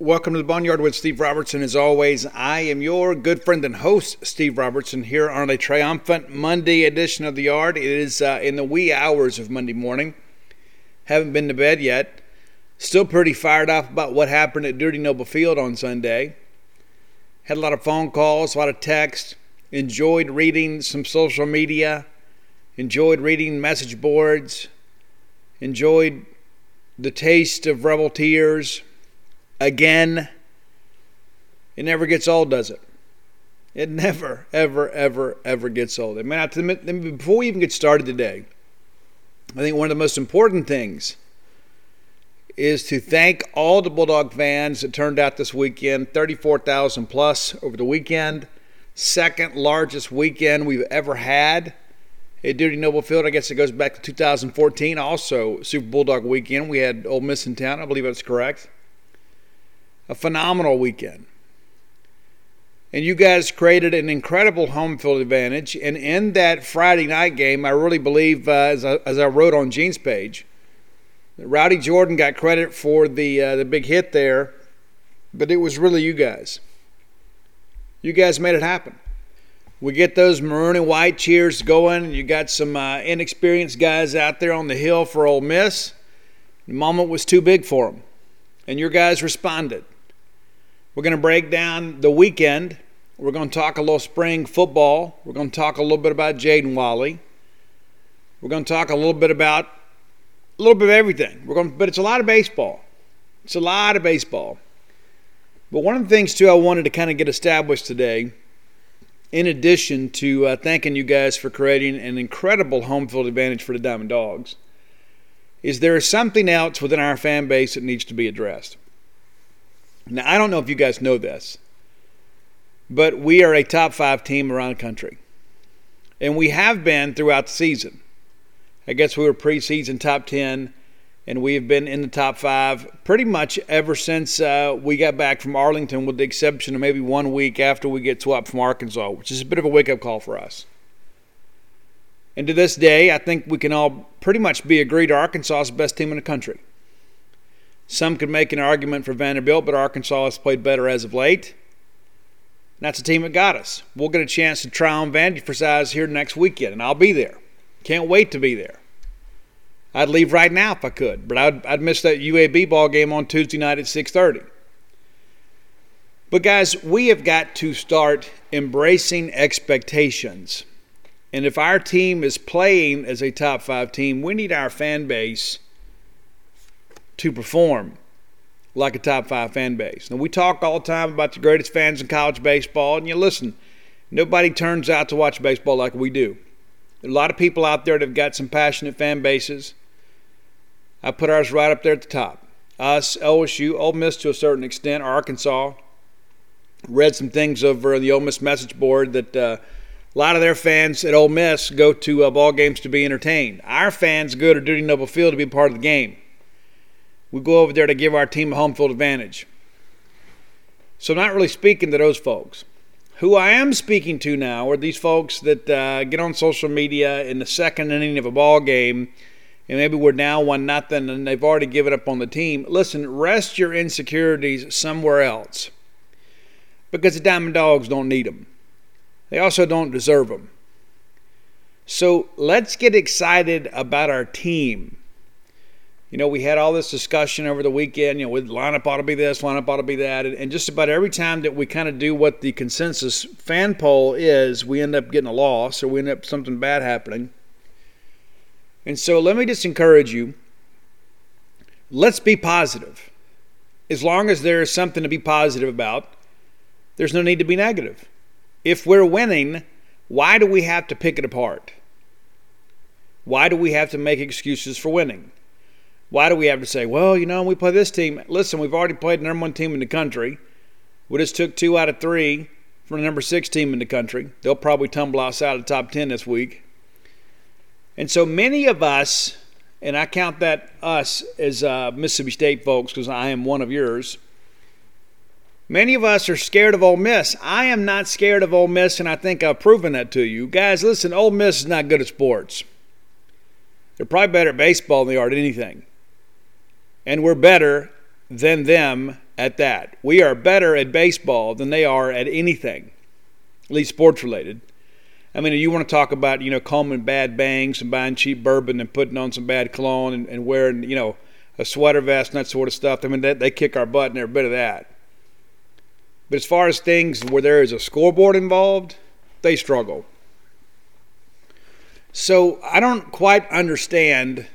Welcome to the Boneyard with Steve Robertson. As always, I am your good friend and host, Steve Robertson, here on a triumphant Monday edition of the Yard. It is uh, in the wee hours of Monday morning. Haven't been to bed yet. Still pretty fired up about what happened at Dudy Noble Field on Sunday. Had a lot of phone calls, a lot of texts. Enjoyed reading some social media. Enjoyed reading message boards. Enjoyed the taste of Rebel Tears again. It never gets old, does it? It never, ever, ever, ever gets old. I mean, before we even get started today, I think one of the most important things is to thank all the Bulldog fans that turned out this weekend 34,000 plus over the weekend. Second largest weekend we've ever had at Dudy Noble Field. I guess it goes back to 2014. Also, Super Bulldog weekend. We had Ole Miss in town. I believe that's correct a phenomenal weekend. And you guys created an incredible home field advantage. And in that Friday night game, I really believe, uh, as, I, as I wrote on Gene's page, Rowdy Jordan got credit for the uh, the big hit there, but it was really you guys. You guys made it happen. We get those maroon and white cheers going. You got some uh, inexperienced guys out there on the hill for Ole Miss. The moment was too big for them, and your guys responded. We're going to break down the weekend. We're going to talk a little spring football. We're going to talk a little bit about Jaden Walley. We're going to talk a little bit about a little bit of everything. We're going, to, but it's a lot of baseball. It's a lot of baseball. But one of the things too I wanted to kind of get established today, in addition to uh, thanking you guys for creating an incredible home field advantage for the Diamond Dogs, is there is something else within our fan base that needs to be addressed. Now, I don't know if you guys know this, but we are a top five team around the country. And we have been throughout the season. I guess we were preseason top 10, and we have been in the top five pretty much ever since uh, we got back from Arlington, with the exception of maybe one week after we get swept from Arkansas, which is a bit of a wake up call for us. And to this day, I think we can all pretty much be agreed Arkansas is the best team in the country. Some could make an argument for Vanderbilt, but Arkansas has played better as of late. And that's a team that got us. We'll get a chance to try on Vandy for size here next weekend, and I'll be there. Can't wait to be there. I'd leave right now if I could, but I'd, I'd miss that UAB ball game on Tuesday night at 6:30. But guys, we have got to start embracing expectations. And if our team is playing as a top five team, we need our fan base to perform like a top five fan base. Now, we talk all the time about the greatest fans in college baseball, and you listen, nobody turns out to watch baseball like we do. There are a lot of people out there that have got some passionate fan bases. I put ours right up there at the top. Us, LSU, Ole Miss to a certain extent, Arkansas. Read some things over the Ole Miss message board that uh, a lot of their fans at Ole Miss go to uh, ball games to be entertained. Our fans go to Dudy Noble Field to be part of the game we go over there to give our team a home field advantage. So, not really speaking to those folks. Who I am speaking to now are these folks that uh, get on social media in the second inning of a ball game, and maybe we're now one nothing, and they've already given up on the team. Listen, rest your insecurities somewhere else, because the Diamond Dogs don't need them. They also don't deserve them. So let's get excited about our team you know, we had all this discussion over the weekend, you know, with lineup ought to be this, lineup ought to be that. And just about every time that we kind of do what the consensus fan poll is, we end up getting a loss or we end up something bad happening. And so let me just encourage you let's be positive. As long as there is something to be positive about, there's no need to be negative. If we're winning, why do we have to pick it apart? Why do we have to make excuses for winning? Why do we have to say, well, you know, we play this team? Listen, we've already played the number one team in the country. We just took two out of three from the number six team in the country. They'll probably tumble outside of the top 10 this week. And so many of us, and I count that us as uh, Mississippi State folks because I am one of yours. Many of us are scared of Ole Miss. I am not scared of Ole Miss, and I think I've proven that to you. Guys, listen, Ole Miss is not good at sports. They're probably better at baseball than they are at anything and we're better than them at that. We are better at baseball than they are at anything, at least sports related. I mean, you want to talk about, you know, combing bad bangs and buying cheap bourbon and putting on some bad cologne and, and wearing, you know, a sweater vest and that sort of stuff. I mean, they, they kick our butt and every bit of that. But as far as things where there is a scoreboard involved, they struggle. So I don't quite understand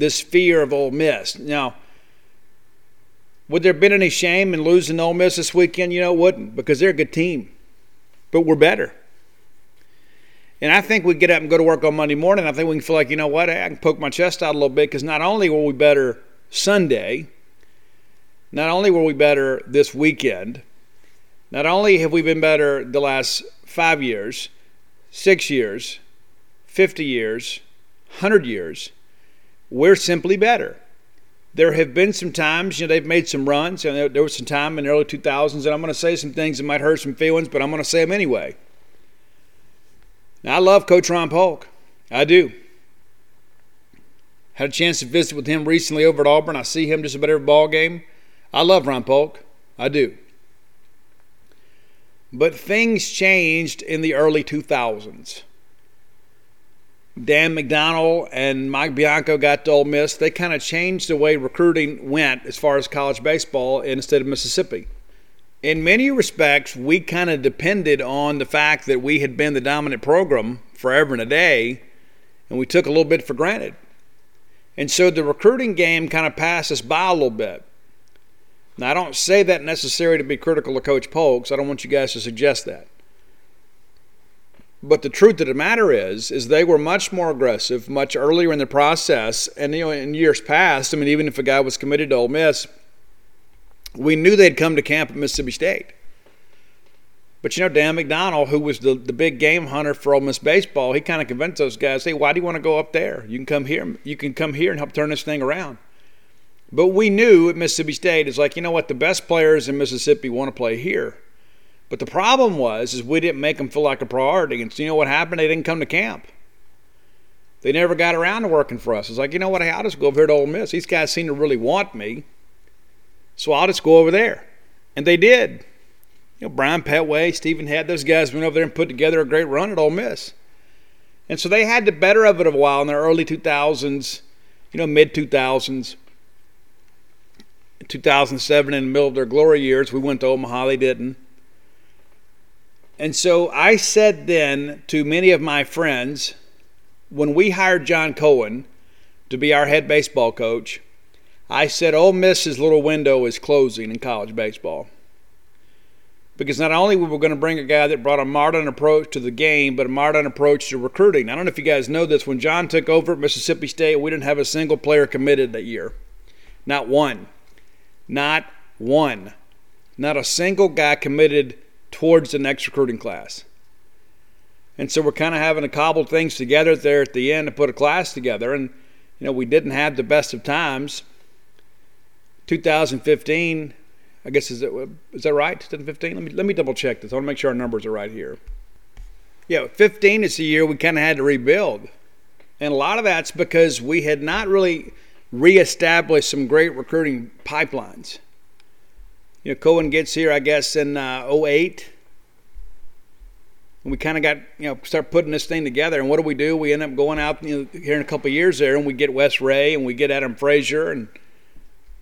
this fear of Ole Miss. Now, would there have been any shame in losing Ole Miss this weekend? You know, it wouldn't because they're a good team, but we're better. And I think we get up and go to work on Monday morning. I think we can feel like, you know what, I can poke my chest out a little bit because not only were we better Sunday, not only were we better this weekend, not only have we been better the last five years, six years, 50 years, 100 years, we're simply better. There have been some times, you know, they've made some runs, there was some time in the early 2000s, and I'm going to say some things that might hurt some feelings, but I'm going to say them anyway. Now, I love Coach Ron Polk. I do. Had a chance to visit with him recently over at Auburn. I see him just about every ball game. I love Ron Polk. I do. But things changed in the early 2000s. Dan McDonnell and Mike Bianco got to Ole Miss. They kind of changed the way recruiting went as far as college baseball in the state of Mississippi in many respects, we kind of depended on the fact that we had been the dominant program forever and a day, and we took a little bit for granted. And so the recruiting game kind of passed us by a little bit. Now, I don't say that necessarily to be critical of Coach Polk, I don't want you guys to suggest that. But the truth of the matter is, is they were much more aggressive, much earlier in the process. And you know, in years past, I mean, even if a guy was committed to Ole Miss, we knew they'd come to camp at Mississippi State. But you know, Dan McDonnell, who was the, the big game hunter for Ole Miss baseball, he kind of convinced those guys, "Hey, why do you want to go up there? You can come here. You can come here and help turn this thing around." But we knew at Mississippi State is like, you know what, the best players in Mississippi want to play here. But the problem was, is we didn't make them feel like a priority. And so you know what happened? They didn't come to camp. They never got around to working for us. It's like, you know what, I'll just go over here to Ole Miss. These guys seem to really want me. So I'll just go over there. And they did. You know, Brian Pettway, Stephen Head, those guys went over there and put together a great run at Ole Miss. And so they had the better of it a while in the early 2000s, you know, mid 2000s. 2007, in the middle of their glory years, we went to Omaha, they didn't. And so I said then to many of my friends, when we hired John Cohen to be our head baseball coach, I said Ole Miss's little window is closing in college baseball. Because not only were we going to bring a guy that brought a modern approach to the game, but a modern approach to recruiting. I don't know if you guys know this. When John took over at Mississippi State, we didn't have a single player committed that year. Not one. Not one. Not a single guy committed towards the next recruiting class. And so we're kind of having to cobble things together there at the end to put a class together. And, you know, we didn't have the best of times. 2015, I guess is it is that right? 2015. Let me let me double check this. I want to make sure our numbers are right here. Yeah, 15 is the year we kind of had to rebuild, and a lot of that's because we had not really reestablished some great recruiting pipelines. You know, Cohen gets here, I guess, in uh, 08. And we kind of got, you know, start putting this thing together. And what do we do? We end up going out you know, here in a couple years there, and we get Wes Rea, and we get Adam Frazier, and –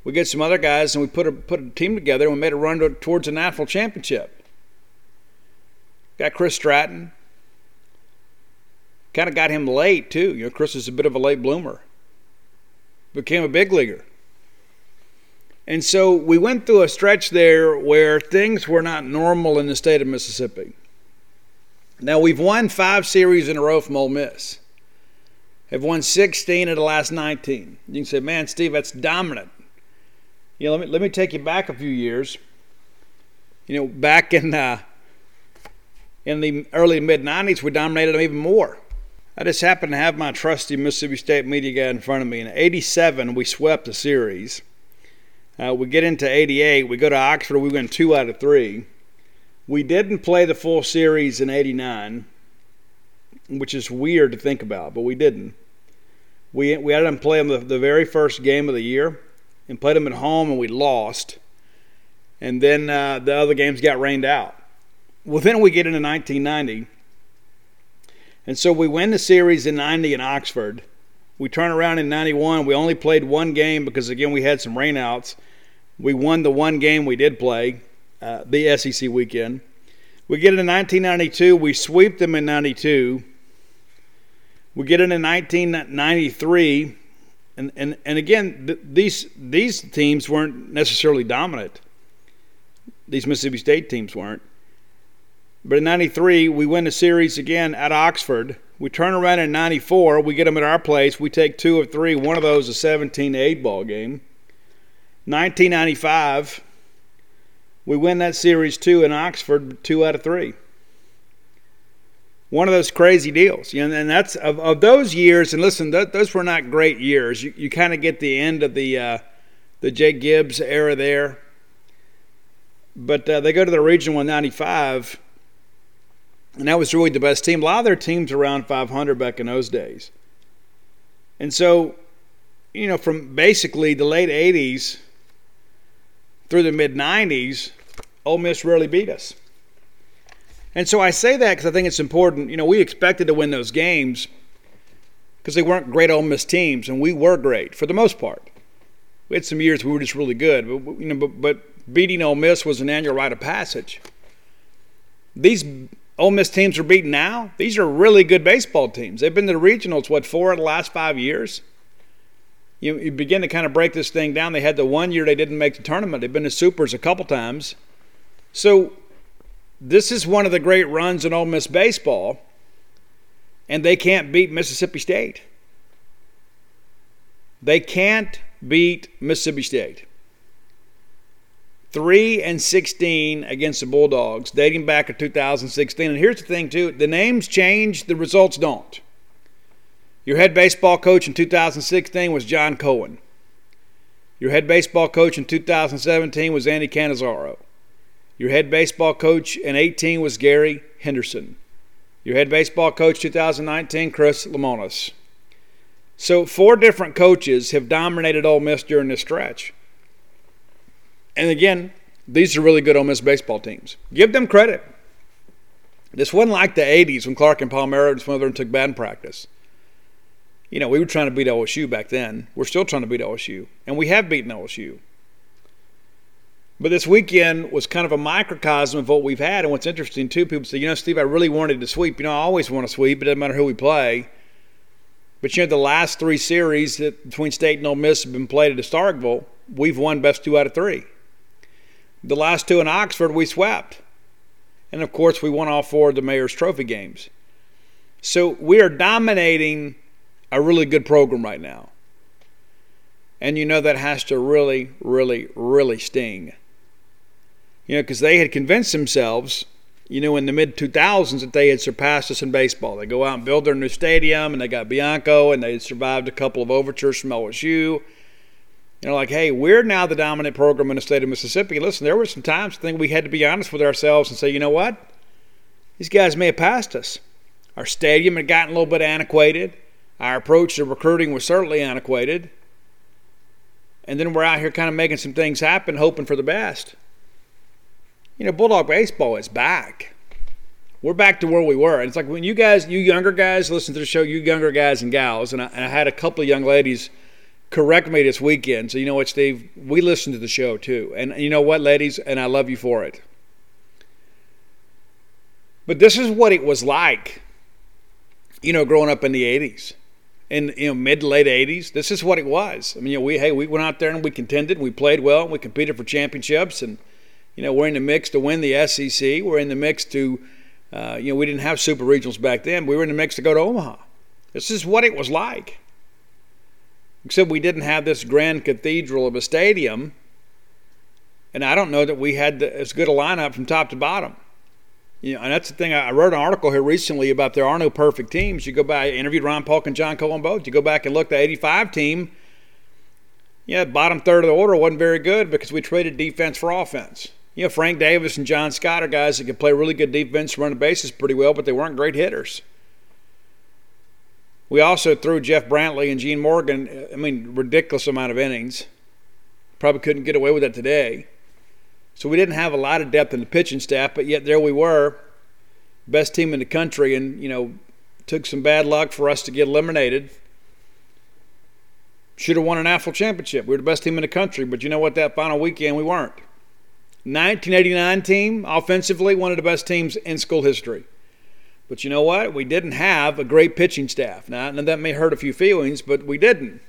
we get some other guys and we put a put a team together and we made a run to, towards a national championship. Got Chris Stratton. Kind of got him late too. You know, Chris is a bit of a late bloomer. Became a big leaguer. And so we went through a stretch there where things were not normal in the state of Mississippi. Now we've won five series in a row from Ole Miss. Have won 16 of the last 19. You can say, man, Steve, that's dominant. You know, let me let me take you back a few years. You know, back in uh, in the early mid '90s, we dominated them even more. I just happened to have my trusty Mississippi State media guy in front of me. In '87, we swept the series. Uh, we get into '88, we go to Oxford, we win two out of three. We didn't play the full series in '89, which is weird to think about, but we didn't. We we had them play them the, the very first game of the year and played them at home, and we lost. and then uh, the other games got rained out. Well, then we get into 1990, and so we win the series in 90 in Oxford. We turn around in 91. We only played one game because, again, we had some rainouts. We won the one game we did play, uh, the SEC weekend. We get into 1992. We sweep them in 92. We get into 1993. And, and, and again, th- these, these teams weren't necessarily dominant. These Mississippi State teams weren't. But in 93, we win the series again at Oxford. We turn around in 94. We get them at our place. We take two of three. One of those a 17 to 8 ball game. 1995, we win that series two in Oxford, two out of three. One of those crazy deals, you know, and that's of, of those years. And listen, th- those were not great years. You, you kind of get the end of the uh, the Jake Gibbs era there, but uh, they go to the region 195, and that was really the best team. A lot of their teams around 500 back in those days, and so, you know, from basically the late 80s through the mid 90s, Ole Miss rarely beat us. And so I say that because I think it's important. You know, we expected to win those games because they weren't great Ole Miss teams, and we were great for the most part. We had some years we were just really good, but you know, but, but beating Ole Miss was an annual rite of passage. These Ole Miss teams are beaten now. These are really good baseball teams. They've been to the regionals what four of the last five years you, you begin to kind of break this thing down. They had the one year they didn't make the tournament. They've been to supers a couple times. So this is one of the great runs in Ole Miss baseball, and they can't beat Mississippi State. They can't beat Mississippi State. 3 and 16 against the Bulldogs, dating back to 2016. And here's the thing, too the names change, the results don't. Your head baseball coach in 2016 was John Cohen. Your head baseball coach in 2017 was Andy Cannizaro. Your head baseball coach in 18 was Gary Henderson. Your head baseball coach 2019, Chris Lemonis. So four different coaches have dominated Ole Miss during this stretch. And again, these are really good Ole Miss baseball teams. Give them credit. This wasn't like the 80s when Clark and Palmeiro and Smother took batting practice you know, we were trying to beat LSU back then. We're still trying to beat LSU, and we have beaten LSU. But this weekend was kind of a microcosm of what we've had. And what's interesting, too, people say, you know, Steve, I really wanted to sweep. You know, I always want to sweep. It doesn't matter who we play. But, you know, the last three series that between State and Ole Miss have been played at the Starkville, we've won best two out of three. The last two in Oxford, we swept. And, of course, we won all four of the Mayor's Trophy games. So we are dominating – a really good program right now. And you know that has to really, really, really sting. You know, because they had convinced themselves, you know, in the mid 2000s that they had surpassed us in baseball. They go out and build their new stadium, and they got Bianco, and they survived a couple of overtures from LSU. You know, like, hey, we're now the dominant program in the state of Mississippi. Listen, there were some times I think we had to be honest with ourselves and say, you know what? These guys may have passed us. Our stadium had gotten a little bit antiquated. Our approach to recruiting was certainly antiquated. And then we're out here kind of making some things happen, hoping for the best. You know, Bulldog baseball is back. We're back to where we were. And it's like when you guys, you younger guys, listen to the show, you younger guys and gals, and I, and I had a couple of young ladies correct me this weekend. So you know what, Steve? We listen to the show too. And you know what, ladies? And I love you for it. But this is what it was like, you know, growing up in the 80s in you know mid to late 80s. This is what it was. I mean, you know, we hey we went out there and we contended, we played well, we competed for championships, and you know we're in the mix to win the SEC. We're in the mix to uh, you know we didn't have super regionals back then. We were in the mix to go to Omaha. This is what it was like. Except we didn't have this grand cathedral of a stadium, and I don't know that we had the, as good a lineup from top to bottom. You know, and that's the thing. I wrote an article here recently about there are no perfect teams. You go I interviewed Ron Polk and John Cohen both. You go back and look, at the 85 team, yeah, bottom third of the order wasn't very good because we traded defense for offense. You know, Frank Davis and John Scott are guys that could play really good defense, run the bases pretty well, but they weren't great hitters. We also threw Jeff Brantley and Gene Morgan, I mean, ridiculous amount of innings. Probably couldn't get away with that today. So we didn't have a lot of depth in the pitching staff, but yet there we were, best team in the country, and you know, took some bad luck for us to get eliminated. Should have won an national championship. We were the best team in the country, but you know what? That final weekend we weren't. 1989 team, offensively, one of the best teams in school history. But you know what? We didn't have a great pitching staff. Now, that may hurt a few feelings, but we didn't.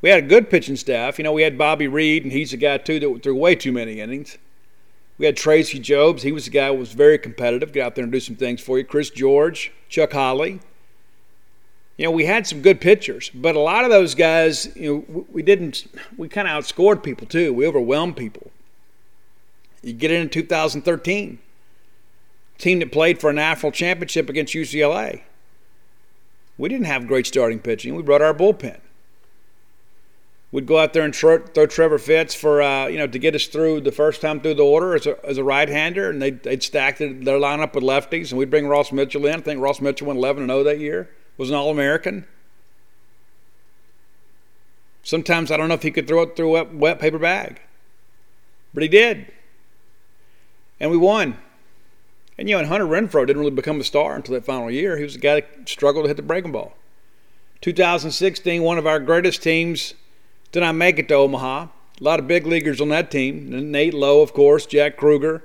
We had a good pitching staff. You know, we had Bobby Reed, and he's a guy, too, that threw way too many innings. We had Tracy Jobs. He was the guy who was very competitive. Get out there and do some things for you. Chris George, Chuck Holly. You know, we had some good pitchers, but a lot of those guys, you know, we didn't, we kind of outscored people, too. We overwhelmed people. You get in 2013 team that played for a national championship against UCLA. We didn't have great starting pitching. We brought our bullpen. We'd go out there and throw, throw Trevor Fitts for uh, you know to get us through the first time through the order as a, as a right-hander, and they'd, they'd stack their lineup with lefties, and we'd bring Ross Mitchell in. I think Ross Mitchell went 11 and 0 that year. Was an All-American. Sometimes I don't know if he could throw it through a wet paper bag, but he did, and we won. And, you know, and Hunter Renfroe didn't really become a star until that final year. He was a guy that struggled to hit the breaking ball. 2016, one of our greatest teams did not make it to Omaha. A lot of big leaguers on that team. Nate Lowe, of course, Jack Kruger.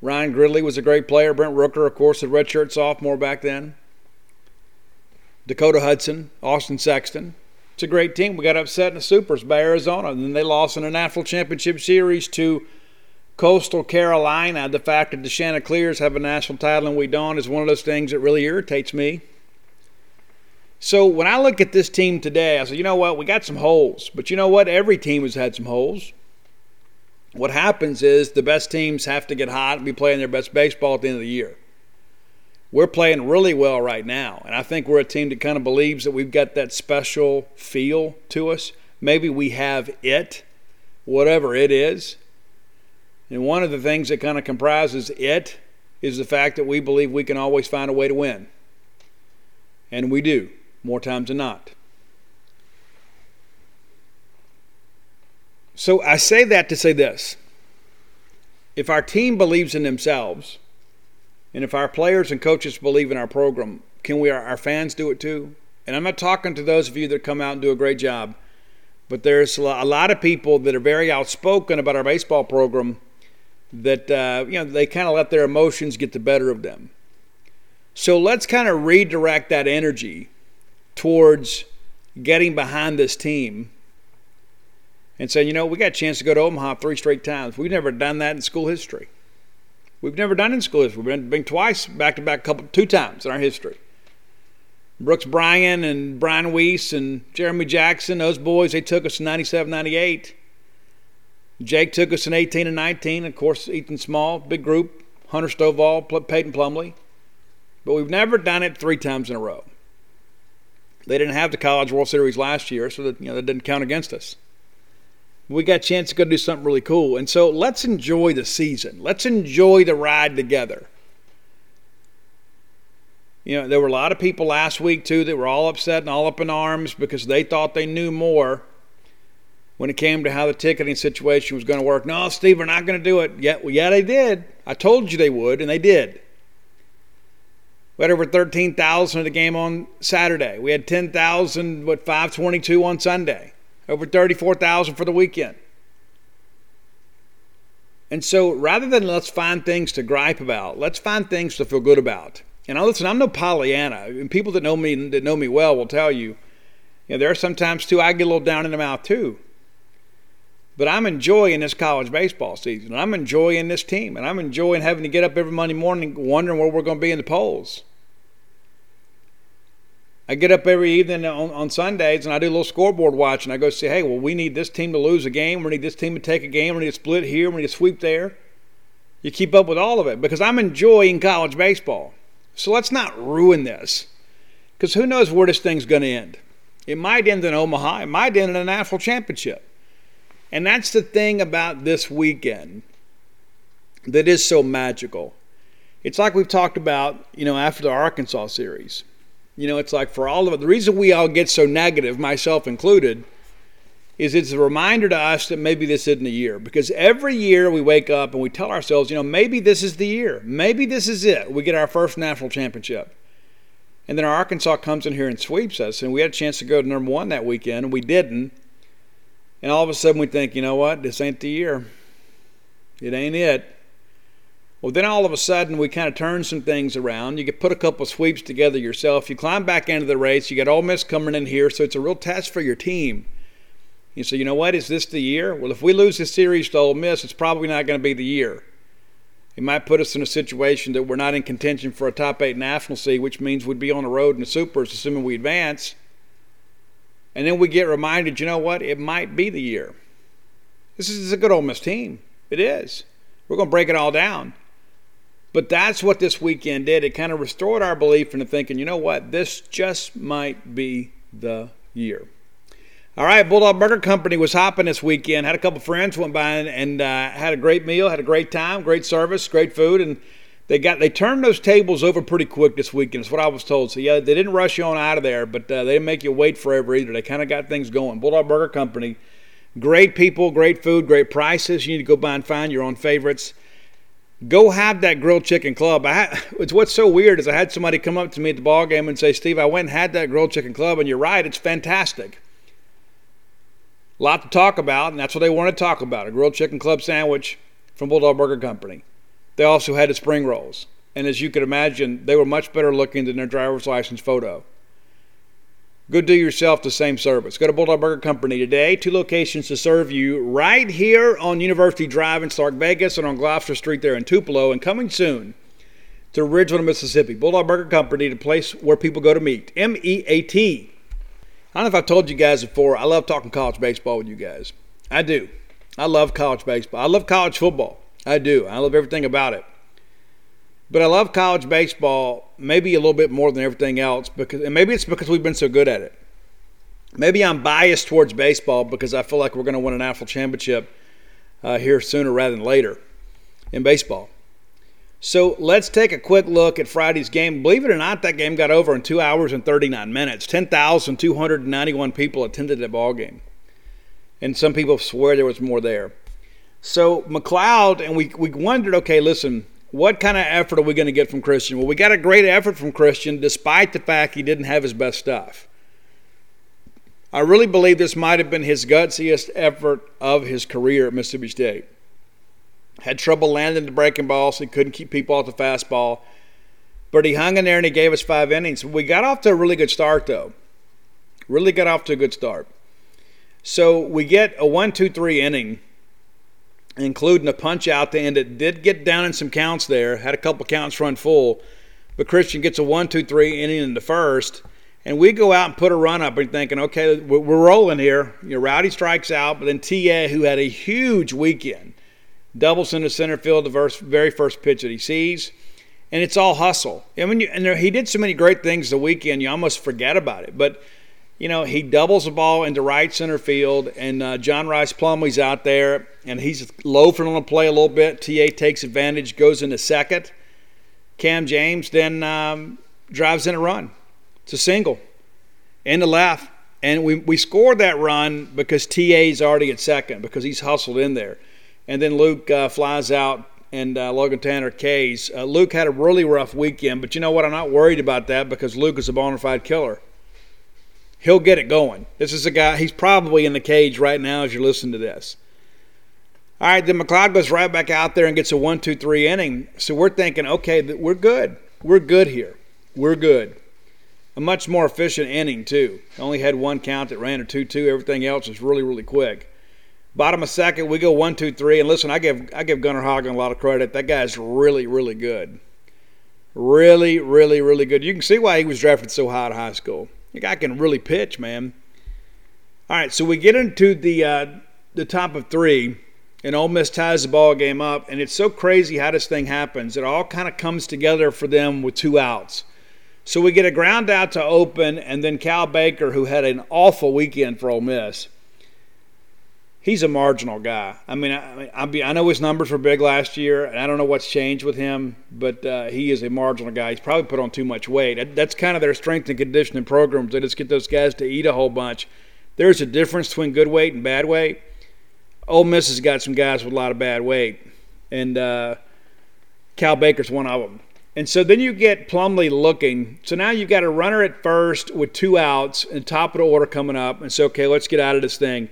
Ryan Gridley was a great player. Brent Rooker, of course, a redshirt sophomore back then. Dakota Hudson, Austin Sexton. It's a great team. We got upset in the Supers by Arizona, and then they lost in a national championship series to Coastal Carolina, the fact that the Chanticleers have a national title and we don't is one of those things that really irritates me. So when I look at this team today, I say, you know what, we got some holes. But you know what? Every team has had some holes. What happens is the best teams have to get hot and be playing their best baseball at the end of the year. We're playing really well right now, and I think we're a team that kind of believes that we've got that special feel to us. Maybe we have it, whatever it is. And one of the things that kind of comprises it is the fact that we believe we can always find a way to win. And we do, more times than not. So I say that to say this. If our team believes in themselves, and if our players and coaches believe in our program, can we our fans do it too? And I'm not talking to those of you that come out and do a great job, but there's a lot of people that are very outspoken about our baseball program that uh, you know they kind of let their emotions get the better of them. So let's kind of redirect that energy towards getting behind this team and saying, you know, we got a chance to go to Omaha three straight times. We've never done that in school history. We've never done it in school history. We've been, been twice, back to back, couple, two times in our history. Brooks Bryan and Brian Weiss and Jeremy Jackson, those boys, they took us in 97, 98. Jake took us in 18 and 19. Of course, Ethan Small, big group. Hunter Stovall, Peyton Plumlee. But we've never done it three times in a row. They didn't have the College World Series last year, so that, you know, that didn't count against us. We got a chance to go do something really cool. And so let's enjoy the season. Let's enjoy the ride together. You know, there were a lot of people last week, too, that were all upset and all up in arms because they thought they knew more when it came to how the ticketing situation was going to work. No, Steve, we're not going to do it. Yeah, well, yeah, they did. I told you they would, and they did. We had over 13,000 at the game on Saturday. We had 10,000, what, 522 on Sunday. Over 34,000 for the weekend. And so rather than let's find things to gripe about, let's find things to feel good about. And I listen, I'm no Pollyanna. And people that know me that know me well will tell you, you know, there are sometimes too I get a little down in the mouth too. But I'm enjoying this college baseball season. I'm enjoying this team. And I'm enjoying having to get up every Monday morning wondering where we're going to be in the polls. I get up every evening on, on Sundays and I do a little scoreboard watch and I go say, hey, well, we need this team to lose a game. We need this team to take a game. We need to split here. We need to sweep there. You keep up with all of it because I'm enjoying college baseball. So let's not ruin this because who knows where this thing's going to end. It might end in Omaha. It might end in a national championship. And that's the thing about this weekend that is so magical. It's like we've talked about, you know, after the Arkansas series. You know, it's like for all of it, the reason we all get so negative, myself included, is it's a reminder to us that maybe this isn't the year. Because every year we wake up and we tell ourselves, you know, maybe this is the year. Maybe this is it. We get our first national championship. And then our Arkansas comes in here and sweeps us. And we had a chance to go to number one that weekend, and we didn't. And all of a sudden we think, you know what? This ain't the year. It ain't it. Well, then all of a sudden we kind of turn some things around. You get put a couple sweeps together yourself. You climb back into the race. You got Ole Miss coming in here, so it's a real test for your team. You say, you know what? Is this the year? Well, if we lose this series to Ole Miss, it's probably not going to be the year. It might put us in a situation that we're not in contention for a top eight national seed, which means we'd be on the road in the supers, assuming we advance. And then we get reminded, you know what? It might be the year. This is a good Ole Miss team. It is. We're going to break it all down. But that's what this weekend did. It kind of restored our belief into thinking, you know what? This just might be the year. All right, Bulldog Burger Company was hopping this weekend. Had a couple friends went by and, and uh, had a great meal, had a great time, great service, great food, and they got they turned those tables over pretty quick this weekend. Is what I was told. So yeah, they didn't rush you on out of there, but uh, they didn't make you wait forever either. They kind of got things going. Bulldog Burger Company, great people, great food, great prices. You need to go by and find your own favorites. Go have that grilled chicken club. I had, it's what's so weird is I had somebody come up to me at the ball game and say, "Steve, I went and had that grilled chicken club, and you're right, it's fantastic." A lot to talk about, and that's what they want to talk about a grilled chicken club sandwich from Bulldog Burger Company. They also had the spring rolls. And as you can imagine, they were much better looking than their driver's license photo. Go do yourself the same service. Go to Bulldog Burger Company today. Two locations to serve you right here on University Drive in Stark Vegas and on Gloster Street there in Tupelo. And coming soon to Ridgeland, Mississippi. Bulldog Burger Company, the place where people go to meet. M E A T. I don't know if I've told you guys before, I love talking college baseball with you guys. I do. I love college baseball. I love college football. I do. I love everything about it. But I love college baseball maybe a little bit more than everything else because and maybe it's because we've been so good at it. Maybe I'm biased towards baseball because I feel like we're going to win a national championship uh, here sooner rather than later in baseball. So let's take a quick look at Friday's game. Believe it or not, that game got over in two hours and 39 minutes. 10,291 people attended that ball game. And some people swear there was more there. So MacLeod, and we, we wondered, okay, listen, what kind of effort are we going to get from Christian? Well, we got a great effort from Christian despite the fact he didn't have his best stuff. I really believe this might have been his gutsiest effort of his career at Mississippi State. Had trouble landing the breaking ball, so he couldn't keep people off the fastball. But he hung in there and he gave us five innings. We got off to a really good start, though. Really got off to a good start. So we get a one, two, three inning, including a punch out to end it. Did get down in some counts there, had a couple counts run full. But Christian gets a one, two, three inning in the first. And we go out and put a run up and thinking, okay, we're rolling here. You Rowdy strikes out, but then T.A., who had a huge weekend, doubles into center field the very first pitch that he sees, and it's all hustle. I mean, and there, he did so many great things the weekend, you almost forget about it. But you know, he doubles the ball into right center field, and uh, John Rhys Plumlee's out there, and he's loafing on the play a little bit. TA takes advantage, goes into second. Cam James then um, drives in a run. It's a single in the left. And we, we scored that run because TA's already at second because he's hustled in there and then Luke uh, flies out and uh, Logan Tanner K's. Uh, Luke had a really rough weekend, but you know what? I'm not worried about that because Luke is a bona fide killer. He'll get it going. This is a guy, he's probably in the cage right now as you're listening to this. All right, then MacLeod goes right back out there and gets a one, two, three inning. So we're thinking, okay, we're good. We're good here. We're good. A much more efficient inning, too. Only had one count that ran a 2 2. Everything else is really, really quick. Bottom of second, we go one, two, three, and listen, I give I give Gunnar Hoglund a lot of credit. That guy's really, really good. Really, really, really good. You can see why he was drafted so high in high school. The guy can really pitch, man. All right, so we get into the uh, the top of three, and Ole Miss ties the ball game up, and it's so crazy how this thing happens. It all kind of comes together for them with two outs. So we get a ground out to open, and then Cael Baker, who had an awful weekend for Ole Miss he's a marginal guy. I mean, I, I, I, know his numbers were big last year, and I don't know what's changed with him, but uh, he is a marginal guy. He's probably put on too much weight. That, that's kind of their strength and conditioning programs. They just get those guys to eat a whole bunch. there's a difference between good weight and bad weight. Ole Miss has got some guys with a lot of bad weight, and uh, Cael Baker's one of them. And so then you get Plumlee looking. So now you've got a runner at first with two outs and top of the order coming up. And so, okay, let's get out of this thing.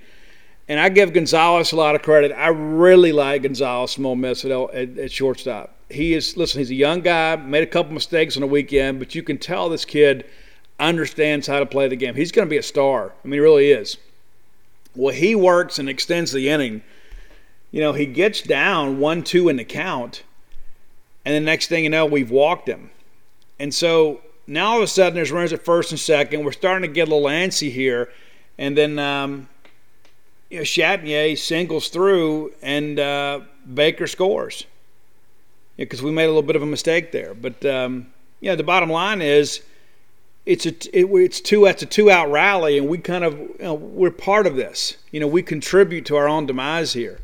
And I give Gonzalez a lot of credit. I really like Gonzalez from Ole Miss at, at, at shortstop. He is, listen, he's a young guy, made a couple mistakes on the weekend, but you can tell this kid understands how to play the game. He's going to be a star. I mean, he really is. Well, he works and extends the inning. You know, he gets down 1 2 in the count and the next thing you know, we've walked him. And so now all of a sudden there's runners at first and second. We're starting to get a little antsy here. And then um, you know, Chatagnier singles through and uh, Baker scores. Because yeah, we made a little bit of a mistake there. But, um, know, the bottom line is it's a it, it's two that's a two out rally and we kind of you know, we're part of this you know we contribute to our own demise here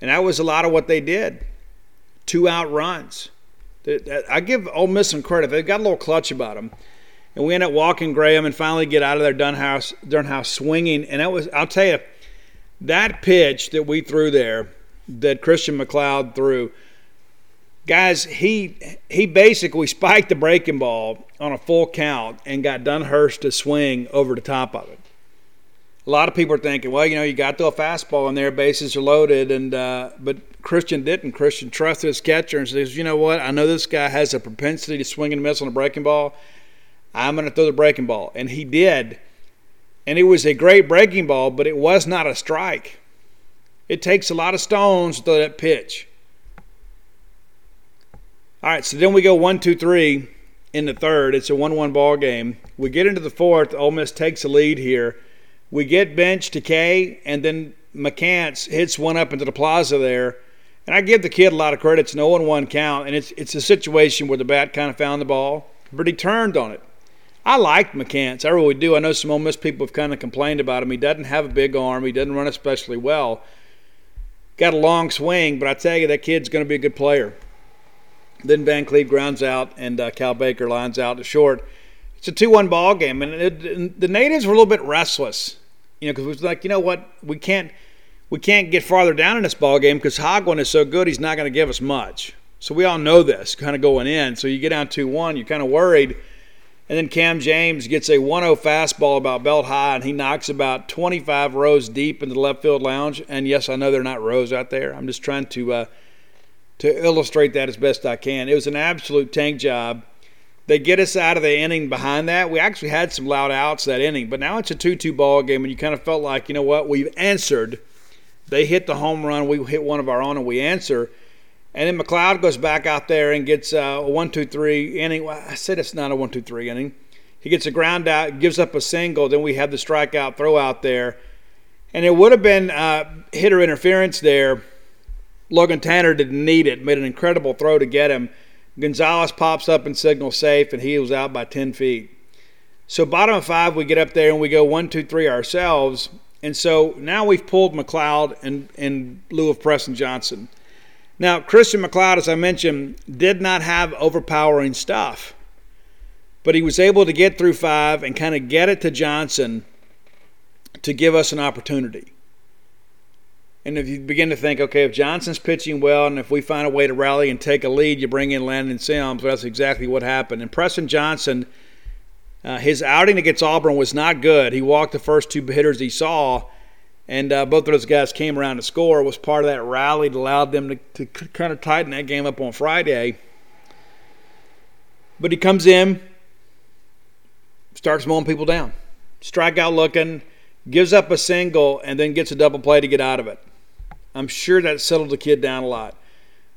and that was a lot of what they did two out runs. I give Ole Miss some credit. They've got a little clutch about them. And we end up walking Graham and finally get out of there Dunhurst, Dunhurst swinging. And that was, I'll tell you, that pitch that we threw there, that Christian MacLeod threw, guys, he he basically spiked the breaking ball on a full count and got Dunhurst to swing over the top of it a lot of people are thinking, well, you know, you got to a fastball in there, bases are loaded, and uh, but Christian didn't. Christian trusted his catcher and says, you know what? I know this guy has a propensity to swing and miss on a breaking ball. I'm going to throw the breaking ball, and he did, and it was a great breaking ball, but it was not a strike. It takes a lot of stones to throw that pitch. All right, so then we go one, two, three in the third. It's a one-one ball game. We get into the fourth. Ole Miss takes the lead here we get bench to K, and then McCants hits one up into the plaza there. And I give the kid a lot of credit. It's one oh one count, and it's it's a situation where the bat kind of found the ball, but he turned on it. I liked McCants. I really do. I know some Ole Miss people have kind of complained about him. He doesn't have a big arm. He doesn't run especially well. Got a long swing, but I tell you, that kid's going to be a good player. Then Van Cleve grounds out, and uh, Cael Baker lines out to short. It's a 2 1 ball game, and, it, and the natives were a little bit restless. You know, because it was like, you know what, we can't we can't get farther down in this ball game because Hoglund is so good, he's not going to give us much. So we all know this kind of going in. So you get down 2 1, you're kind of worried. And then Cam James gets a 1 0 fastball about belt high, and he knocks about 25 rows deep into the left field lounge. And yes, I know they're not rows out there. I'm just trying to uh, to illustrate that as best I can. It was an absolute tank job. They get us out of the inning behind that. We actually had some loud outs that inning, but now it's a 2 2 ball game, and you kind of felt like, you know what, we've answered. They hit the home run, we hit one of our own, and we answer. And then MacLeod goes back out there and gets a one two three inning. I said it's not a one two three inning. He gets a ground out, gives up a single, then we have the strikeout throw out there. And it would have been uh, hitter interference there. Logan Tanner didn't need it, made an incredible throw to get him. Gonzalez pops up and signals safe, and he was out by 10 feet. So, bottom of five, we get up there and we go one, two, three ourselves. And so now we've pulled MacLeod in, in lieu of Preston Johnson. Now, Christian MacLeod, as I mentioned, did not have overpowering stuff, but he was able to get through five and kind of get it to Johnson to give us an opportunity. And if you begin to think, okay, if Johnson's pitching well and if we find a way to rally and take a lead, you bring in Landon Sims. That's exactly what happened. And Preston Johnson, uh, his outing against Auburn was not good. He walked the first two hitters he saw, and uh, both of those guys came around to score. Was part of that rally that allowed them to, to kind of tighten that game up on Friday. But he comes in, starts mowing people down, strikeout looking, gives up a single, and then gets a double play to get out of it. I'm sure that settled the kid down a lot.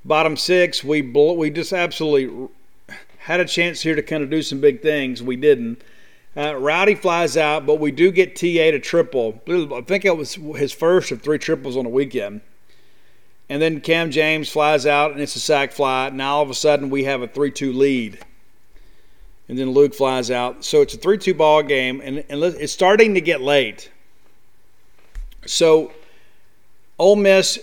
Bottom six, we we just absolutely had a chance here to kind of do some big things. We didn't. Uh, Rowdy flies out, but we do get TA to triple. I think it was his first of three triples on the weekend. And then Cam James flies out, and it's a sac fly. Now all of a sudden we have a 3-2 lead. And then Luke flies out. So it's a 3-2 ball game, and, and it's starting to get late. So Ole Miss,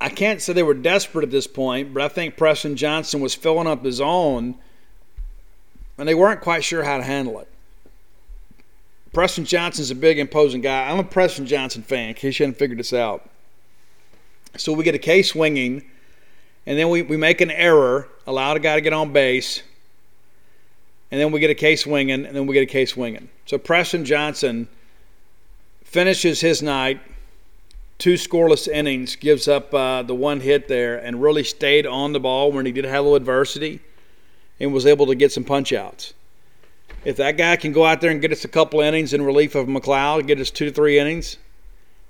I can't say they were desperate at this point, but I think Preston Johnson was filling up his own, and they weren't quite sure how to handle it. Preston Johnson's a big, imposing guy. I'm a Preston Johnson fan, in case you hadn't figured this out. So we get a K swinging, and then we, we make an error, allow the guy to get on base, and then we get a K swinging, and then we get a K swinging. So Preston Johnson finishes his night, two scoreless innings, gives up uh, the one hit there, and really stayed on the ball when he did have a little adversity and was able to get some punch outs. If that guy can go out there and get us a couple innings in relief of MacLeod, get us two to three innings,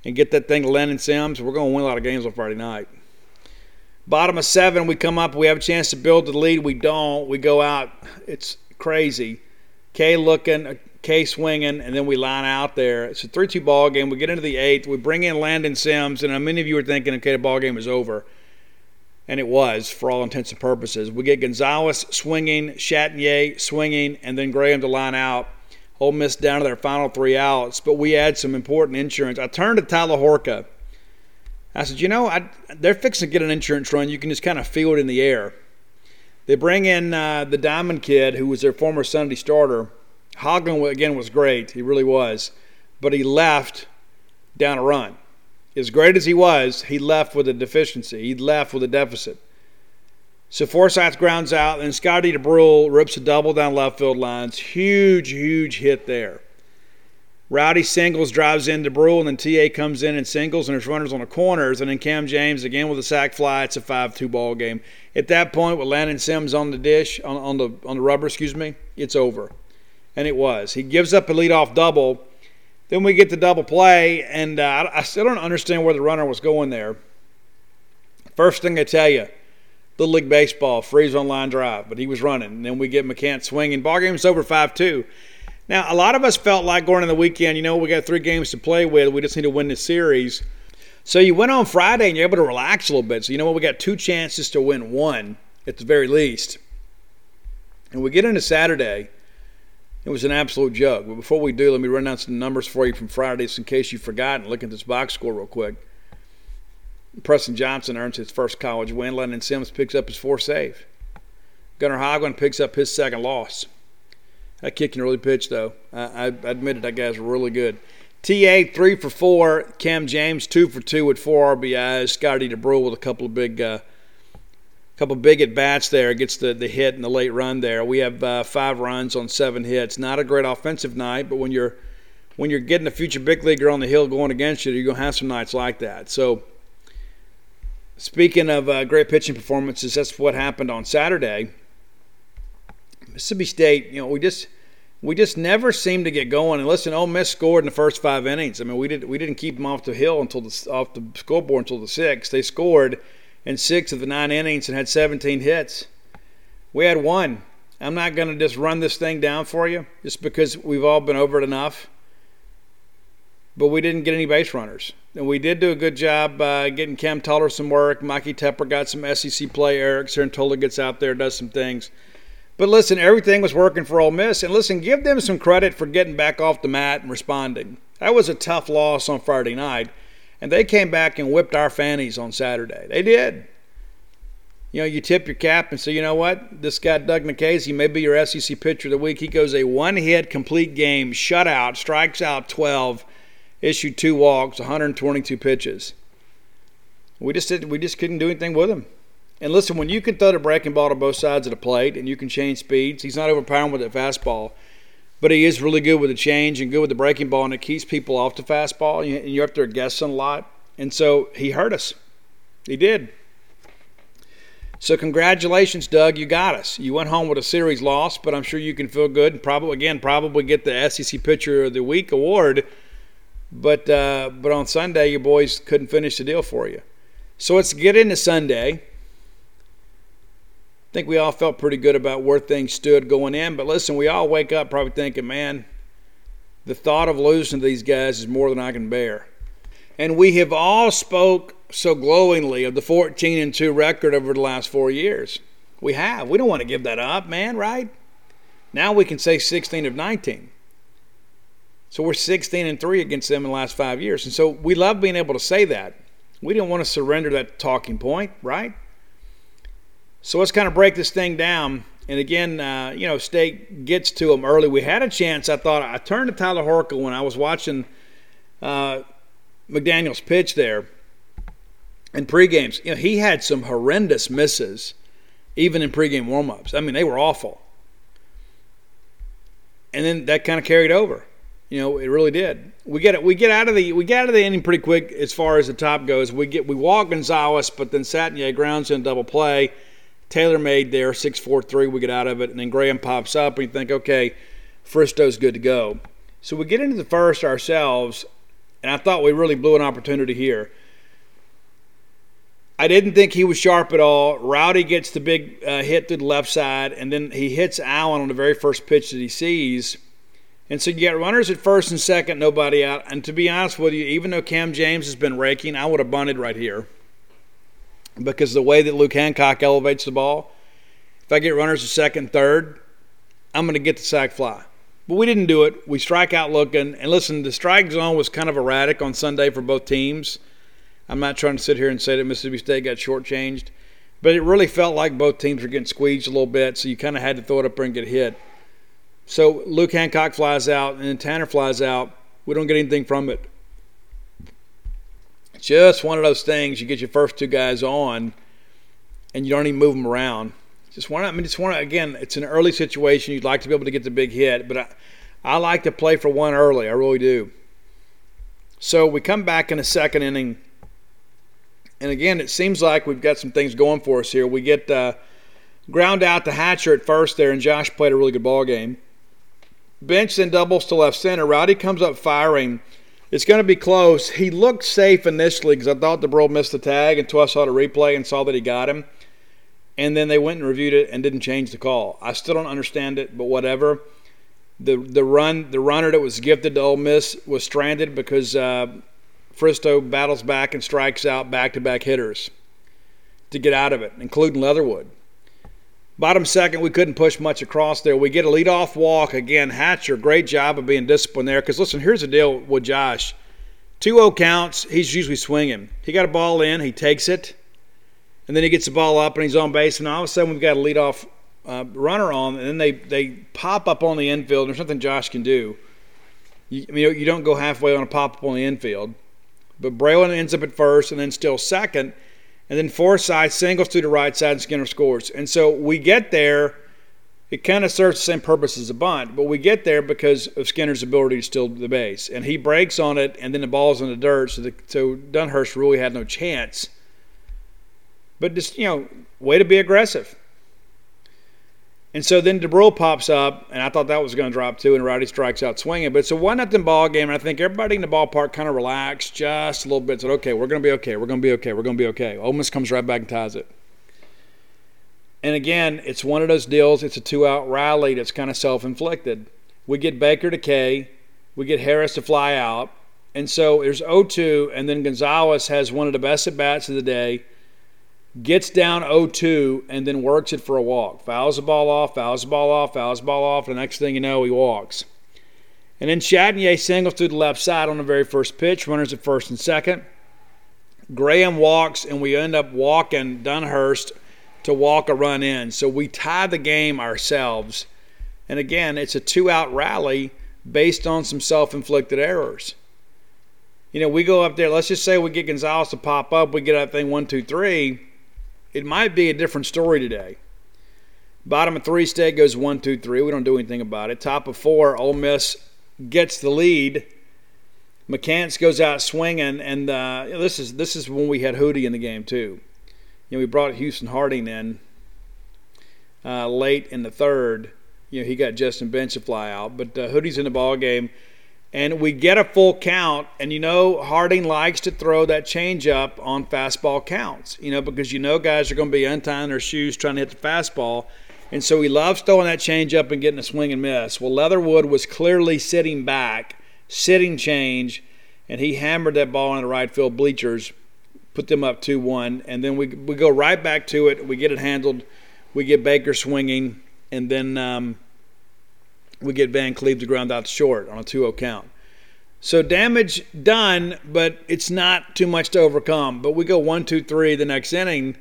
and get that thing to Landon Sims, we're going to win a lot of games on Friday night. Bottom of seven, we come up, we have a chance to build the lead. We don't. We go out. It's crazy. K looking, uh, K swinging, and then we line out there. It's a 3 2 ball game. We get into the eighth. We bring in Landon Sims, and many of you are thinking, okay, the ball game is over and it was for all intents and purposes. We get Gonzalez swinging, Chatagnier swinging, and then Graham to line out. Ole Miss down to their final three outs, but we add some important insurance. I turned to Tyler Horka. I said, you know, I, they're fixing to get an insurance run. You can just kind of feel it in the air. They bring in uh, the Diamond Kid, who was their former Sunday starter. Hoglund, again, was great. He really was. But he left down a run as great as he was, he left with a deficiency. He left with a deficit. So Forsythe grounds out, and Scotty Dubrule rips a double down left field lines. Huge, huge hit there. Rowdy singles, drives in Dubrule, and then TA comes in and singles, and there's runners on the corners, and then Cam James again with a sac fly. It's a 5-2 ball game. At that point, with Landon Sims on the dish, on, on the on the rubber, excuse me, it's over, and it was. He gives up a leadoff double then we get the double play, and uh, I still don't understand where the runner was going there. First thing I tell you, Little League Baseball, freeze on line drive, but he was running. And then we get McCants swinging. Ball game's over 5 2. Now, a lot of us felt like going in the weekend, you know, we got three games to play with. We just need to win the series. So you went on Friday and you're able to relax a little bit. So, you know what? We got two chances to win one at the very least. And we get into Saturday it was an absolute joke. But before we do, let me run down some numbers for you from Friday, just in case you've forgotten. Look at this box score real quick. Preston Johnson earns his first college win. Landon Sims picks up his fourth save. Gunnar Hoglund picks up his second loss. That kick can really pitch, though. I, I admit it, that guy's really good. TA three for four. Cam James two for two with four RBIs. Scotty Dubrule with a couple of big uh, couple big at bats there, gets the, the hit and the late run there. We have uh, five runs on seven hits. Not a great offensive night, but when you're when you're getting a future big leaguer on the hill going against you, you're gonna have some nights like that. So, speaking of uh, great pitching performances, that's what happened on Saturday. Mississippi State, you know, we just we just never seem to get going. And listen, Ole Miss scored in the first five innings. I mean, we did we didn't keep them off the hill until the off the scoreboard until the sixth. They scored in six of the nine innings and had 17 hits. We had one. I'm not going to just run this thing down for you just because we've all been over it enough. But we didn't get any base runners. And we did do a good job uh, getting Cam Tullar some work. Mikey Tepper got some SEC play. Eric Cerantola gets out there, does some things. But listen, everything was working for Ole Miss. And listen, give them some credit for getting back off the mat and responding. That was a tough loss on Friday night. And they came back and whipped our fannies on Saturday. They did. You know, you tip your cap and say, you know what? This guy, Doug Nikhazy, may be your SEC pitcher of the week. He goes a one hit complete game, shutout, strikes out 12, issued two walks, 122 pitches. We just did, we just couldn't do anything with him. And listen, when you can throw the breaking ball to both sides of the plate and you can change speeds, he's not overpowering with the fastball. But he is really good with the change and good with the breaking ball, and it keeps people off the fastball. And you're up there guessing a lot. And so he hurt us. He did. So congratulations, Doug. You got us. You went home with a series loss, but I'm sure you can feel good and probably again probably get the SEC Pitcher of the Week award. But uh, but on Sunday, your boys couldn't finish the deal for you. So let's get into Sunday think we all felt pretty good about where things stood going in. But listen, we all wake up probably thinking, man, the thought of losing these guys is more than I can bear. And we have all spoke so glowingly of the 14 and 2 record over the last four years. We have. We don't want to give that up, man, right? Now we can say 16 of 19. So we're 16 and 3 against them in the last five years. And so we love being able to say that. We didn't want to surrender that talking point, right? So let's kind of break this thing down. And again, uh, you know, State gets to them early. We had a chance. I thought I turned to Tyler Horka when I was watching uh, McDaniel's pitch there in pregames. You know, he had some horrendous misses, even in pregame warmups. I mean, they were awful. And then that kind of carried over. You know, it really did. We get it. We get out of the we get out of the inning pretty quick as far as the top goes. We get we walk Gonzalez, but then Chatagnier grounds in double play. Taylor made there six four three. We get out of it, and then Graham pops up, and you think, okay, Fristoe's good to go. So we get into the first ourselves, and I thought we really blew an opportunity here. I didn't think he was sharp at all. Rowdy gets the big uh, hit to the left side, and then he hits Allen on the very first pitch that he sees and so you got runners at first and second, nobody out. And to be honest with you, even though Cam James has been raking, I would have bunted right here. Because the way that Luke Hancock elevates the ball, if I get runners to second, third, I'm going to get the sac fly. But we didn't do it. We strike out looking. And listen, the strike zone was kind of erratic on Sunday for both teams. I'm not trying to sit here and say that Mississippi State got shortchanged, but it really felt like both teams were getting squeezed a little bit, so you kind of had to throw it up and get hit. So Luke Hancock flies out, and then Tanner flies out. We don't get anything from it. Just one of those things. You get your first two guys on, and you don't even move them around. Just one. I mean, just one. Again, it's an early situation. You'd like to be able to get the big hit, but I, I like to play for one early. I really do. So we come back in the second inning, and again, it seems like we've got some things going for us here. We get uh, ground out to Hatcher at first there, and Josh played a really good ball game. Bench then doubles to left center. Rowdy comes up firing. It's going to be close. He looked safe initially because I thought the bro missed the tag until I saw the replay and saw that he got him. And then they went and reviewed it and didn't change the call. I still don't understand it, but whatever. The the run the runner that was gifted to Ole Miss was stranded because uh, Fristoe battles back and strikes out back to back hitters to get out of it, including Leatherwood. Bottom second, we couldn't push much across there. We get a leadoff walk. Again, Hatcher, great job of being disciplined there. Because listen, here's the deal with Josh 2 0 counts, he's usually swinging. He got a ball in, he takes it, and then he gets the ball up and he's on base. And all of a sudden, we've got a leadoff uh, runner on, and then they, they pop up on the infield. There's nothing Josh can do. You, I you don't go halfway on a pop up on the infield. But Braylon ends up at first and then still second. And then Forsythe singles to the right side and Skinner scores. And so we get there. It kind of serves the same purpose as a bunt, but we get there because of Skinner's ability to steal the base. And he breaks on it, and then the ball's in the dirt. So, the, so Dunhurst really had no chance. But just, you know, way to be aggressive. And so then Dubrule pops up, and I thought that was going to drop too, and Rowdy strikes out swinging. But it's a one nothing ball game, and I think everybody in the ballpark kind of relaxed just a little bit. Said, "Okay, we're going to be okay. We're going to be okay. We're going to be okay." Ole Miss comes right back and ties it. And again, it's one of those deals. It's a two out rally that's kind of self inflicted. We get Baker to K, we get Harris to fly out, and so there's 0-2, and then Gonzalez has one of the best at bats of the day gets down 0-2 and then works it for a walk. Fouls the ball off, fouls the ball off, fouls the ball off. The next thing you know, he walks. And then Chatagnier singles to the left side on the very first pitch, runners at first and second. Graham walks, and we end up walking Dunhurst to walk a run in. So we tie the game ourselves. And again, it's a two out rally based on some self inflicted errors. You know, we go up there, let's just say we get Gonzalez to pop up, we get that thing one, two, three it might be a different story today. Bottom of three, State goes one, two, three. We don't do anything about it. Top of four, Ole Miss gets the lead. McCants goes out swinging, and uh, this is this is when we had Hootie in the game too. You know, we brought Houston Harding in uh, late in the third. You know, he got Justin Bench to fly out, but uh, Hootie's in the ball game and we get a full count. And you know, Harding likes to throw that changeup on fastball counts, you know, because you know guys are going to be untying their shoes trying to hit the fastball. And so he loves throwing that changeup and getting a swing and miss. Well, Leatherwood was clearly sitting back, sitting change, and he hammered that ball in the right field bleachers, put them up 2 1. And then we, we go right back to it. We get it handled. We get Baker swinging. And then um, we get Van Cleve to ground out short on a 2 0 count. So damage done, but it's not too much to overcome. But we go one, two, three the next inning,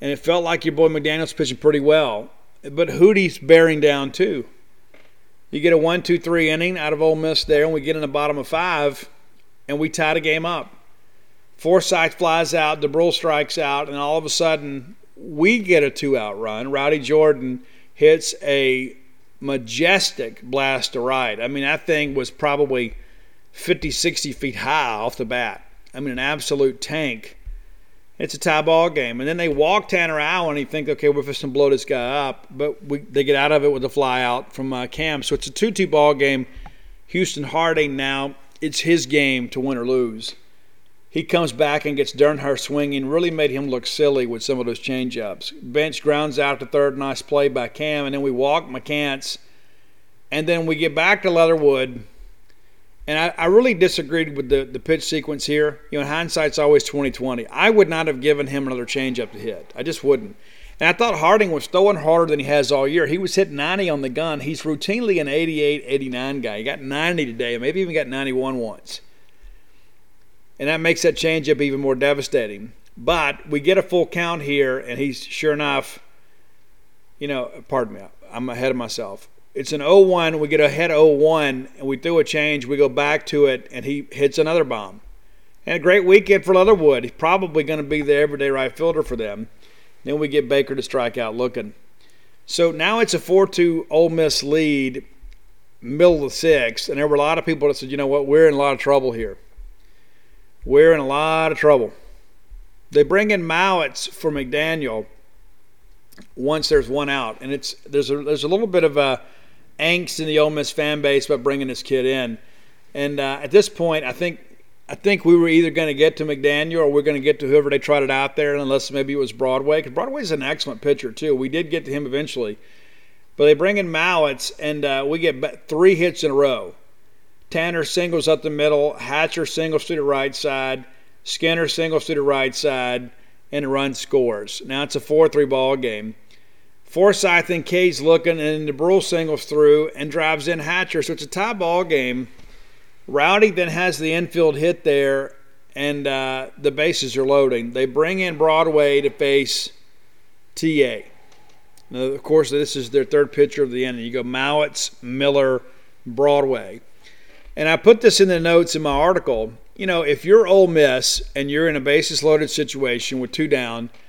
and it felt like your boy McDaniel's pitching pretty well. but Hootie's bearing down too. You get a one, two, three inning out of Ole Miss there, and we get in the bottom of five, and we tie the game up. Forsythe flies out, Dubrule strikes out, and all of a sudden we get a two-out run. Rowdy Jordan hits a majestic blast to right. I mean, that thing was probably 50, 60 feet high off the bat. I mean, an absolute tank. It's a tie ball game. And then they walk Tanner Allen and you think, okay, we're just going to blow this guy up. But we, they get out of it with a fly out from uh, Cam. So it's a 2 2 ball game. Houston Harding now, it's his game to win or lose. He comes back and gets Dunhurst swinging, really made him look silly with some of those changeups. Bench grounds out to third, nice play by Cam, and then we walk McCants. And then we get back to Leatherwood and I, I, really disagreed with the, the pitch sequence here. You know, in hindsight's always 2020. I would not have given him another changeup to hit. I just wouldn't. And I thought Harding was throwing harder than he has all year. He was hitting 90 on the gun. He's routinely an 88, 89 guy. He got 90 today, maybe even got 91 once. And that makes that changeup even more devastating. But we get a full count here, and he's sure enough, you know, pardon me, I'm ahead of myself it's an 0-1. We get ahead 0-1, and we throw a change. We go back to it, and he hits another bomb. And a great weekend for Leatherwood. He's probably going to be the everyday right fielder for them. Then we get Baker to strike out looking. So now it's a 4-2 Ole Miss lead, middle of the sixth, and there were a lot of people that said, you know what, we're in a lot of trouble here. We're in a lot of trouble. They bring in Mowitz for McDaniel once there's one out, and it's there's a there's a little bit of a angst in the Ole Miss fan base about bringing this kid in. And uh, at this point, I think I think we were either going to get to McDaniel or we're going to get to whoever they trotted out there, unless maybe it was Broadway. Because Broadway's an excellent pitcher too. We did get to him eventually, but they bring in Mowitz, and uh, we get three hits in a row. Tanner singles up the middle, Hatcher singles to the right side, Skinner singles to the right side, and a run scores. Now it's a 4-3 ball game. Forsythe and K's looking, and Dubrule singles through and drives in Hatcher. So it's a tie ball game. Rowdy then has the infield hit there, and uh, the bases are loading. They bring in Broadway to face TA. Now, of course, this is their third pitcher of the inning. You go Mowitz, Miller, Broadway. And I put this in the notes in my article. You know, if you're Ole Miss and you're in a bases loaded situation with two down –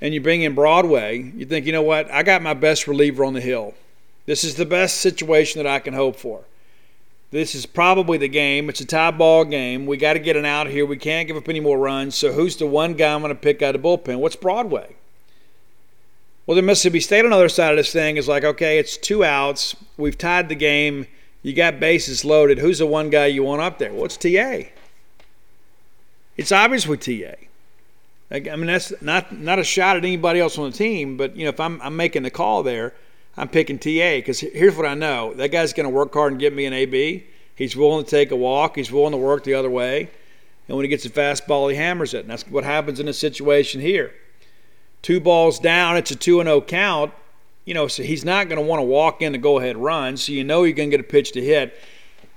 and you bring in Broadway, you think, you know what? I got my best reliever on the hill. This is the best situation that I can hope for. This is probably the game. It's a tie ball game. We got to get an out here. We can't give up any more runs. So who's the one guy I'm going to pick out of the bullpen? What's Broadway? Well, the Mississippi State on the other side of this thing is like, okay, it's two outs. We've tied the game. You got bases loaded. Who's the one guy you want up there? Well, it's TA. It's obviously TA. I mean, that's not not a shot at anybody else on the team, but you know, if I'm I'm making the call there, I'm picking TA because here's what I know: that guy's going to work hard and get me an AB. He's willing to take a walk. He's willing to work the other way, and when he gets a fastball, he hammers it. And that's what happens in this situation here. Two balls down, it's a two and zero oh count. You know, so he's not going to want to walk in the go ahead run. So you know you're going to get a pitch to hit.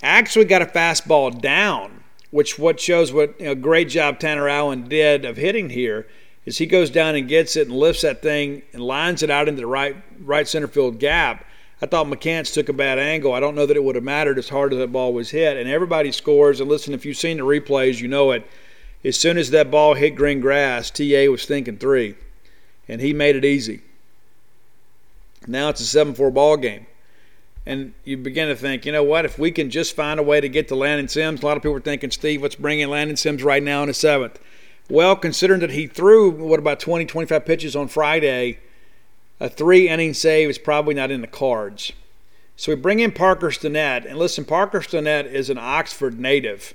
Actually, got a fastball down which what shows what a you know, great job Tanner Allen did of hitting here is he goes down and gets it and lifts that thing and lines it out into the right right center field gap. I thought McCants took a bad angle. I don't know that it would have mattered as hard as that ball was hit. And everybody scores. And listen, if you've seen the replays, you know it. As soon as that ball hit green grass, TA was thinking three, and he made it easy. Now it's a 7 4 ball game and you begin to think, you know what, if we can just find a way to get to Landon Sims, a lot of people are thinking, Steve, let's bring in Landon Sims right now in the seventh. Well, considering that he threw, what, about 20, 25 pitches on Friday, a three inning save is probably not in the cards. So we bring in Parker Stinnett, and listen, Parker Stinnett is an Oxford native.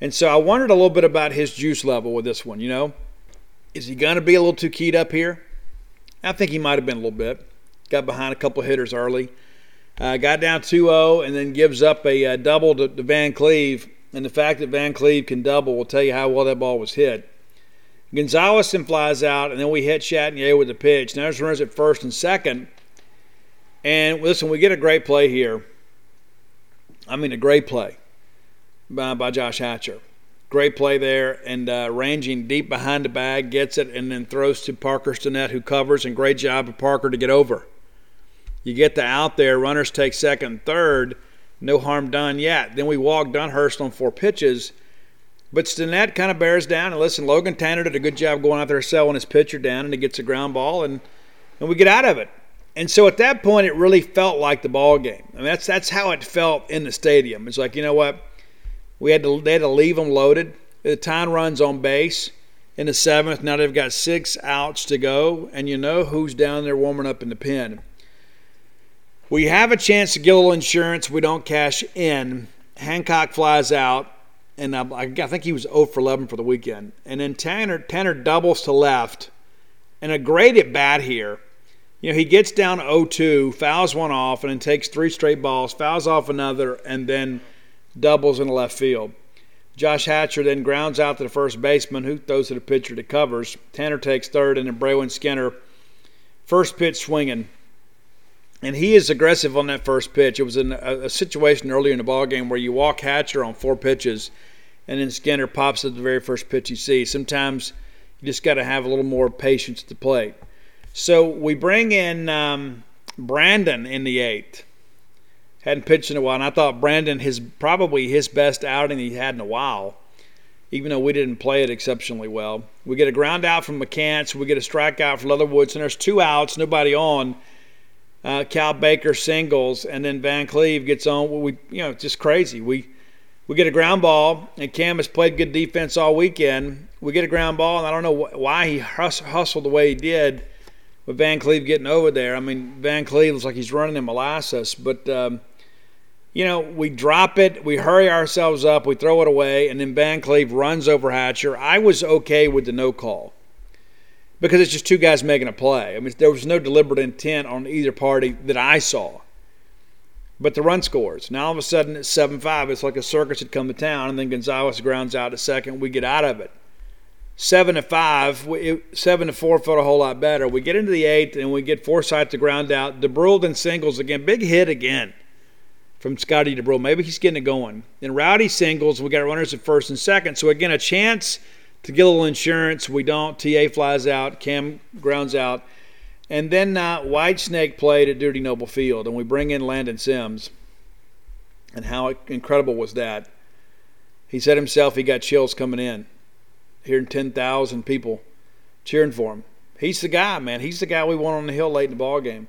And so I wondered a little bit about his juice level with this one, you know. Is he going to be a little too keyed up here? I think he might have been a little bit. Got behind a couple hitters early. Uh, got down 2 0 and then gives up a, a uh, double to, to, Van Cleve. And the fact that Van Cleve can double will tell you how well that ball was hit. Gonzalez then flies out, and then we hit Chatagnier with the pitch. Now there's runners at first and second. And listen, we get a great play here. I mean, a great play by, by Josh Hatcher. Great play there, and uh, ranging deep behind the bag, gets it, and then throws to Parker Stinnett, who covers, and great job of Parker to get over. You get the out there, runners take second, third, no harm done yet. Then we walk Dunhurst on four pitches. But Stinnett kind of bears down. And listen, Logan Tanner did a good job going out there selling his pitcher down, and he gets a ground ball, and, and we get out of it. And so at that point, it really felt like the ball game. I mean, that's that's how it felt in the stadium. It's like you know what, we had to they had to leave them loaded. The time runs on base in the seventh. Now they've got six outs to go, and you know who's down there warming up in the pen. We have a chance to get a little insurance. We don't cash in. Hancock flies out, and uh, I, I think he was 0 for 11 for the weekend. And then Tanner Tanner doubles to left, and a great at bat here. You know, he gets down 0-2, fouls one off, and then takes three straight balls, fouls off another, and then doubles in the left field. Josh Hatcher then grounds out to the first baseman, who throws to the pitcher that covers. Tanner takes third, and then Braylon Skinner, first pitch swinging and he is aggressive on that first pitch. It was in a, a situation earlier in the ball game where you walk Hatcher on four pitches, and then Skinner pops at the very first pitch you see. Sometimes you just got to have a little more patience to play. So we bring in um, Brandon in the eighth. Hadn't pitched in a while, and I thought Brandon his probably his best outing he had in a while. Even though we didn't play it exceptionally well, we get a ground out from McCants, we get a strikeout for Leatherwoods, and there's two outs, nobody on uh, Cael Baker singles, and then Van Cleve gets on. We, you know, just crazy. We we get a ground ball, and Cam has played good defense all weekend. We get a ground ball, and I don't know why he hustled the way he did with Van Cleve getting over there. I mean, Van Cleve looks like he's running in molasses, but. Um, you know, we drop it, we hurry ourselves up, we throw it away, and then Van Cleve runs over Hatcher. I was okay with the no call because it's just two guys making a play. I mean, there was no deliberate intent on either party that I saw. But the run scores. Now all of a sudden it's 7 5. It's like a circus had come to town, and then Gonzalez grounds out a second. We get out of it. 7 to 5. 7 to 4 felt a whole lot better. We get into the eighth, and we get Forsythe to ground out. Dubrule then singles again. Big hit again from Scotty Dubrule. Maybe he's getting it going. Then Rowdy singles. We got runners at first and second. So again, a chance to get a little insurance. We don't. TA flies out. Cam grounds out. And then uh, Whitesnake played at Dudy Noble Field, and we bring in Landon Sims. And how incredible was that? He said himself he got chills coming in, hearing 10,000 people cheering for him. He's the guy, man. He's the guy we want on the hill late in the ball game.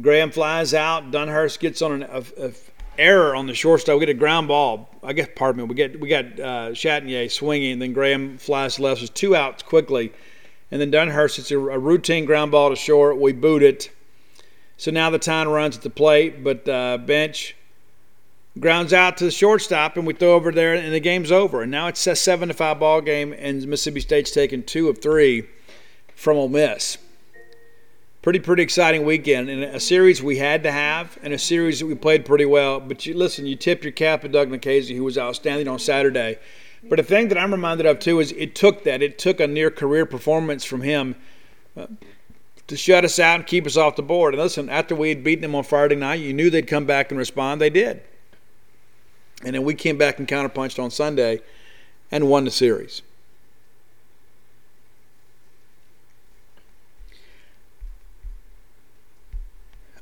Graham flies out. Dunhurst gets on an, a, a error on the shortstop. We get a ground ball. I guess, pardon me. We get we got uh, Chatagnier swinging, then Graham flies left. There's two outs quickly, and then Dunhurst. It's a, a, routine ground ball to short. We boot it. So now the time runs at the plate, but uh, bench grounds out to the shortstop, and we throw over there, and the game's over. And now it's a seven to five ball game, and Mississippi State's taking two of three from Ole Miss pretty pretty exciting weekend and a series we had to have and a series that we played pretty well. But you listen, you tip your cap to Doug Nikhazy, who was outstanding on Saturday. But the thing that I'm reminded of too is it took that it took a near career performance from him. Uh, to shut us out and keep us off the board. And listen, after we had beaten them on Friday night, you knew they'd come back and respond. They did. And then we came back and counterpunched on Sunday and won the series.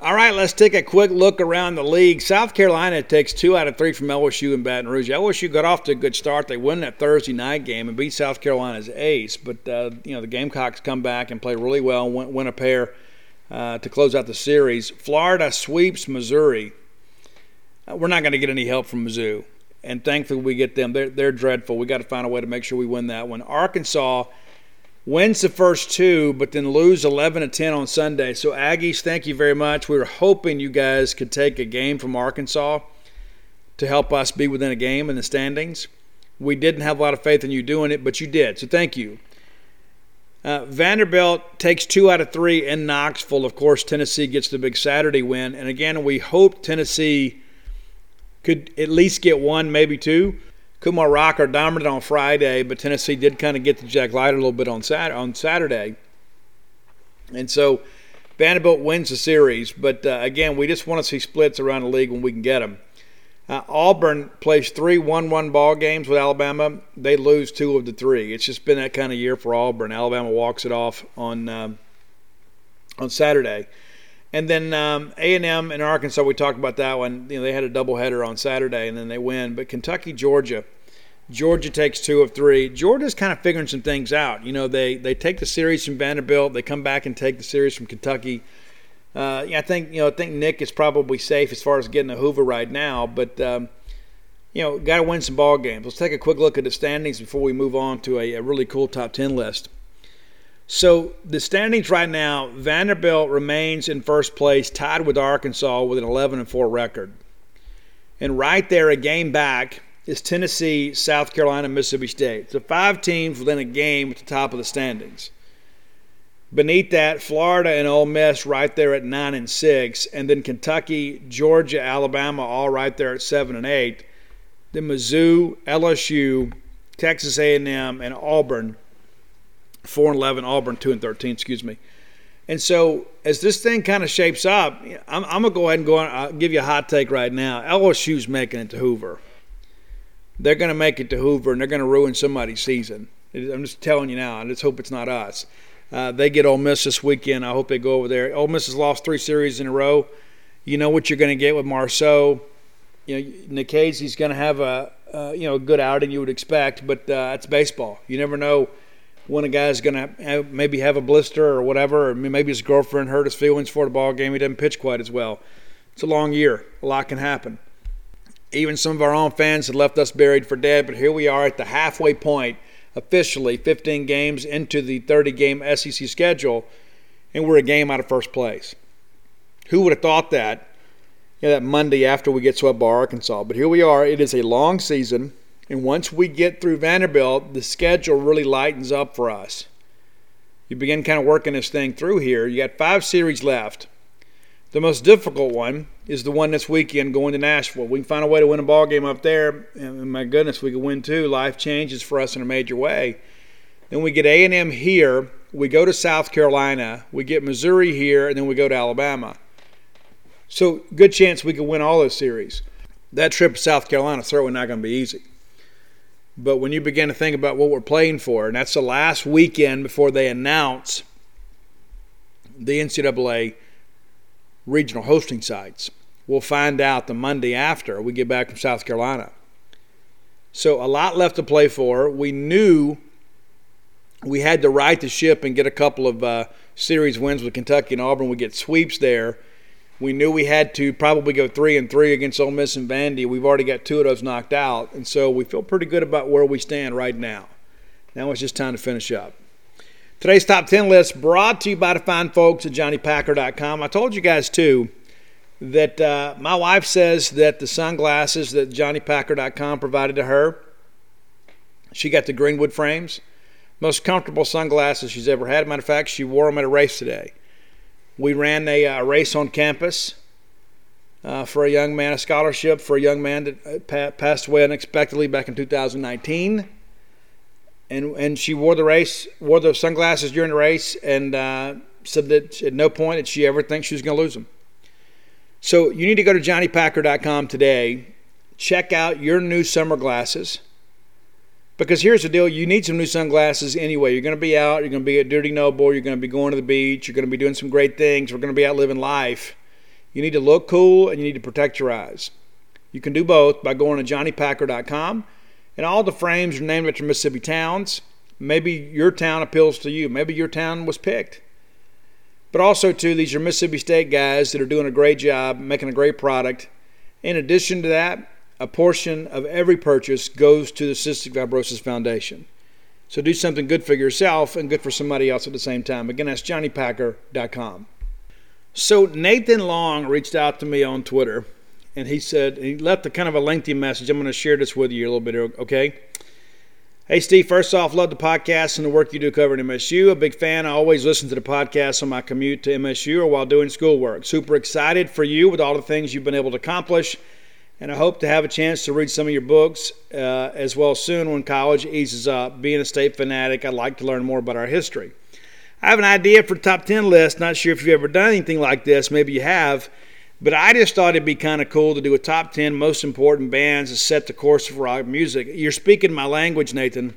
All right, let's take a quick look around the league. South Carolina takes two out of three from LSU and Baton Rouge. LSU got off to a good start. They won that Thursday night game and beat South Carolina's ace. But uh, you know the Gamecocks come back and play really well and win, win a pair uh, to close out the series. Florida sweeps Missouri. Uh, we're not going to get any help from Mizzou, and thankfully we get them. They're, they're dreadful. We got to find a way to make sure we win that one. Arkansas wins the first two, but then lose 11 to 10 on Sunday. So, Aggies, thank you very much. We were hoping you guys could take a game from Arkansas to help us be within a game in the standings. We didn't have a lot of faith in you doing it, but you did. So, thank you. Uh, Vanderbilt takes two out of three in Knoxville. Of course, Tennessee gets the big Saturday win. And again, we hope Tennessee could at least get one, maybe two. Kumar Rocker dominated on Friday, but Tennessee did kind of get the Jack Leiter a little bit on Saturday. On Saturday. And so Vanderbilt wins the series, but uh, again, we just want to see splits around the league when we can get them. Uh, Auburn plays three 1 1 ball games with Alabama. They lose two of the three. It's just been that kind of year for Auburn. Alabama walks it off on, uh, on Saturday. And then um, A&M and Arkansas, we talked about that one. You know, they had a doubleheader on Saturday, and then they win. But Kentucky, Georgia, Georgia takes two of three. Georgia's kind of figuring some things out. You know, they they take the series from Vanderbilt, they come back and take the series from Kentucky. Uh, yeah, I think you know I think Nick is probably safe as far as getting a Hoover right now, but um, you know got to win some ball games. Let's take a quick look at the standings before we move on to a, a really cool top ten list. So the standings right now, Vanderbilt remains in first place, tied with Arkansas with an 11 and 4 record. And right there, a game back, is Tennessee, South Carolina, Mississippi State. So five teams within a game at the top of the standings. Beneath that, Florida and Ole Miss right there at nine and six, and then Kentucky, Georgia, Alabama all right there at seven and eight. Then Mizzou, LSU, Texas A&M, and Auburn 4 and 11, Auburn 2 and 13, excuse me. And so as this thing kind of shapes up, I'm, I'm to go ahead and go on, I'll give you a hot take right now. LSU's making it to Hoover. They're to make it to Hoover, and they're to ruin somebody's season. I'm just telling you now. I just hope it's not us. Uh, they get Ole Miss this weekend. I hope they go over there. Ole Miss has lost three series in a row. You know what you're going to get with Marceaux. You know, Nikhazy's going to have a uh, you know a good outing you would expect, but uh, it's baseball. You never know when a guy's going to maybe have a blister or whatever, or maybe his girlfriend hurt his feelings for the ball game. He didn't pitch quite as well. It's a long year. A lot can happen. Even some of our own fans had left us buried for dead, but here we are at the halfway point, officially 15 games into the 30 game SEC schedule, and we're a game out of first place. Who would have thought that? You know, that Monday after we get swept by Arkansas. But here we are. It is a long season. And once we get through Vanderbilt, the schedule really lightens up for us. You begin kind of working this thing through here. You got five series left. The most difficult one is the one this weekend going to Nashville. We can find a way to win a ball game up there, and my goodness, we can win too. Life changes for us in a major way. Then we get A&M here. We go to South Carolina. We get Missouri here, and then we go to Alabama. So good chance we could win all those series. That trip to South Carolina is certainly not going to be easy. But when you begin to think about what we're playing for, and that's the last weekend before they announce the NCAA regional hosting sites, we'll find out the Monday after we get back from South Carolina. So a lot left to play for. We knew we had to right the ship and get a couple of uh, series wins with Kentucky and Auburn. We get sweeps there we knew we had to probably go three and three against Ole Miss and Vandy. We've already got two of those knocked out, and so we feel pretty good about where we stand right now. Now it's just time to finish up. Today's top 10 list brought to you by the fine folks at JohnnyPacker.com. I told you guys too that uh, my wife says that the sunglasses that JohnnyPacker.com provided to her, she got the Greenwood frames, most comfortable sunglasses she's ever had. Matter of fact, she wore them at a race today. We ran a, uh, race on campus uh, for a young man, a scholarship for a young man that uh, pa- passed away unexpectedly back in 2019. And, and she wore the race, wore the sunglasses during the race, and uh, said that at no point did she ever think she was going to lose them. So you need to go to johnnypacker.com today, check out your new summer glasses because here's the deal you need some new sunglasses anyway. You're going to be out, you're going to be at Dudy Noble, you're going to be going to the beach, you're going to be doing some great things, we're going to be out living life. You need to look cool and you need to protect your eyes. You can do both by going to johnnypacker.com. And all the frames are named after Mississippi towns. Maybe your town appeals to you. Maybe your town was picked. But also, too, these are Mississippi State guys that are doing a great job, making a great product. In addition to that, a portion of every purchase goes to the Cystic Fibrosis Foundation. So do something good for yourself and good for somebody else at the same time. Again, that's johnnypacker.com. So Nathan Long reached out to me on Twitter and he said, he left a kind of a lengthy message. I'm going to share this with you a little bit, okay? Hey, Steve, first off, love the podcast and the work you do covering MSU. A big fan. I always listen to the podcast on my commute to MSU or while doing schoolwork. Super excited for you with all the things you've been able to accomplish and I hope to have a chance to read some of your books uh, as well soon when college eases up. Being a state fanatic, I'd like to learn more about our history. I have an idea for a top 10 list. Not sure if you've ever done anything like this. Maybe you have. But I just thought it'd be kind of cool to do a top 10 most important bands that set the course of rock music. You're speaking my language, Nathan.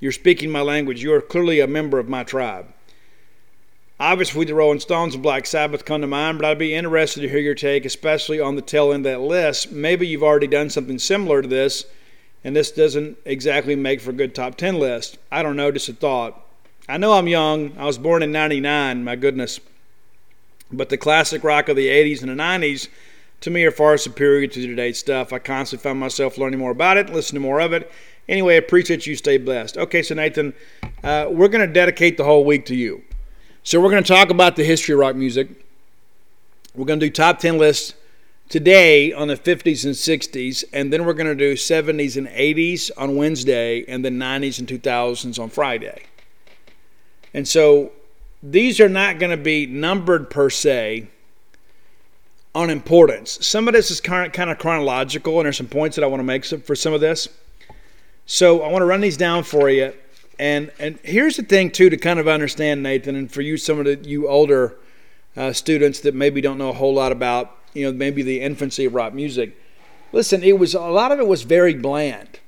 You're speaking my language. You are clearly a member of my tribe. Obviously, the Rolling Stones and Black Sabbath come to mind, but I'd be interested to hear your take, especially on the tail end of that list. Maybe you've already done something similar to this, and this doesn't exactly make for a good top 10 list. I don't know, just a thought. I know I'm young. I was born in 99, my goodness. But the classic rock of the 80s and the 90s, to me, are far superior to today's stuff. I constantly find myself learning more about it, listening to more of it. Anyway, I appreciate you. Stay blessed. Okay, so Nathan, uh, we're going to dedicate the whole week to you. So we're going to talk about the history of rock music. We're going to do top 10 lists today on the 50s and 60s, and then we're going to do 70s and 80s on Wednesday, and then 90s and 2000s on Friday. And so these are not going to be numbered per se on importance. Some of this is kind of, kind of chronological, and there's some points that I want to make for some of this. So I want to run these down for you and and here's the thing too to kind of understand Nathan, and for you, some of the you older uh, students that maybe don't know a whole lot about you know maybe the infancy of rock music. Listen, it was a lot of it was very bland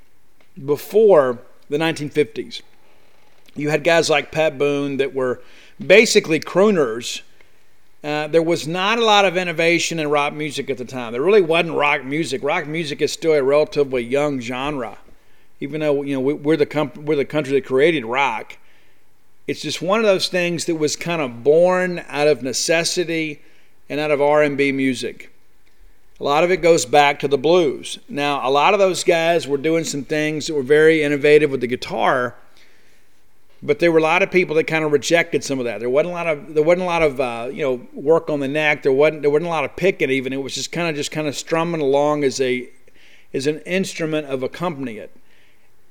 before the 1950s. You had guys like Pat Boone that were basically crooners. Uh, there was not a lot of innovation in rock music at the time. There really wasn't rock music. Rock music is still a relatively young genre even though you know we're the comp- we're the country that created rock. It's just one of those things that was kind of born out of necessity and out of R&B music. A lot of it goes back to the blues. Now, a lot of those guys were doing some things that were very innovative with the guitar, but there were a lot of people that kind of rejected some of that. There wasn't a lot of there wasn't a lot of uh, you know work on the neck. There wasn't there wasn't a lot of picking even. It was just kind of just kind of strumming along as a as an instrument of accompaniment.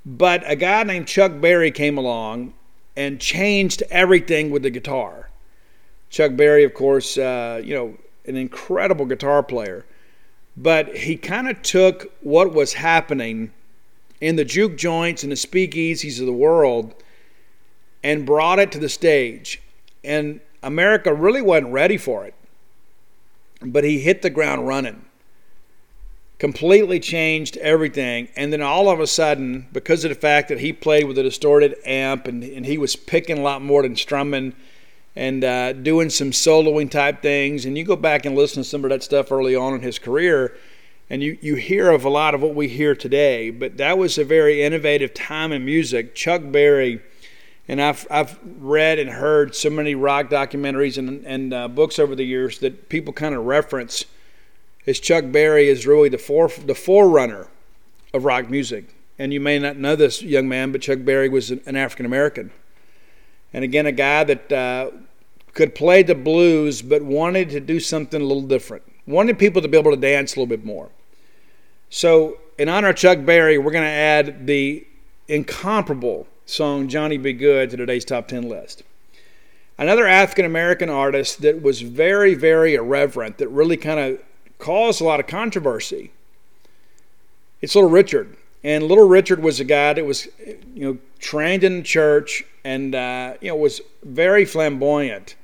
But a guy named Chuck Berry came along and changed everything with the guitar. Chuck Berry, of course, uh, you know, an incredible guitar player. But he kind of took what was happening in the juke joints and the speakeasies of the world and brought it to the stage. And America really wasn't ready for it. But he hit the ground running completely changed everything. And then all of a sudden, because of the fact that he played with a distorted amp and, and he was picking a lot more than strumming and uh, doing some soloing type things, and you go back and listen to some of that stuff early on in his career, and you, you hear of a lot of what we hear today. But that was a very innovative time in music. Chuck Berry. And I've, I've read and heard so many rock documentaries and, and uh, books over the years that people kind of reference is Chuck Berry is really the fore, the forerunner of rock music. And you may not know this young man, but Chuck Berry was an African American. And again, a guy that uh, could play the blues, but wanted to do something a little different. Wanted people to be able to dance a little bit more. So, in honor of Chuck Berry, we're going to add the incomparable song Johnny B. Goode to today's top 10 list. Another African American artist that was very, very irreverent, that really kind of caused a lot of controversy. It's Little Richard. And Little Richard was a guy that was, you know, trained in the church and, uh, you know, was very flamboyant.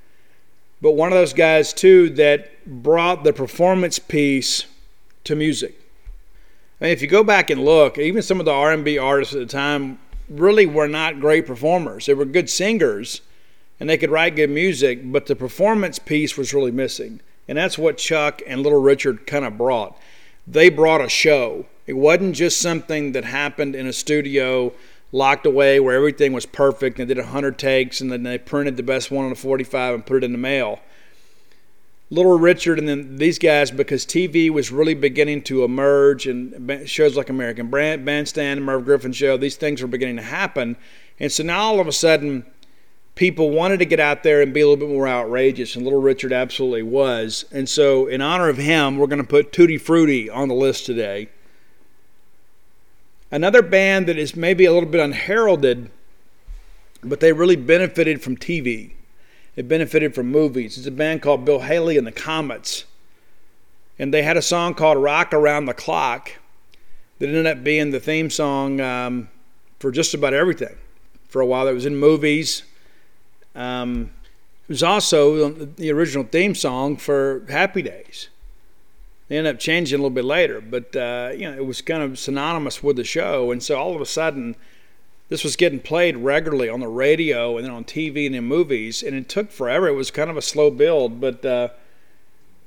But one of those guys, too, that brought the performance piece to music. I mean, if you go back and look, even some of the R&B artists at the time really were not great performers. They were good singers, and they could write good music, but the performance piece was really missing. And that's what Chuck and Little Richard kind of brought. They brought a show. It wasn't just something that happened in a studio locked away where everything was perfect and did 100 takes and then they printed the best one on the 45 and put it in the mail. Little Richard and then these guys, because TV was really beginning to emerge and shows like American Bandstand, Merv Griffin Show, these things were beginning to happen. And so now all of a sudden, people wanted to get out there and be a little bit more outrageous, and Little Richard absolutely was. And so, in honor of him, we're going to put Tutti Frutti on the list today. Another band that is maybe a little bit unheralded, but they really benefited from TV. It benefited from movies. It's a band called Bill Haley and the Comets. And they had a song called Rock Around the Clock that ended up being the theme song um, for just about everything. For a while, it was in movies. Um, it was also the original theme song for Happy Days. They ended up changing a little bit later, but uh, you know it was kind of synonymous with the show, and so all of a sudden, this was getting played regularly on the radio and then on TV and in movies, and it took forever. It was kind of a slow build, but uh,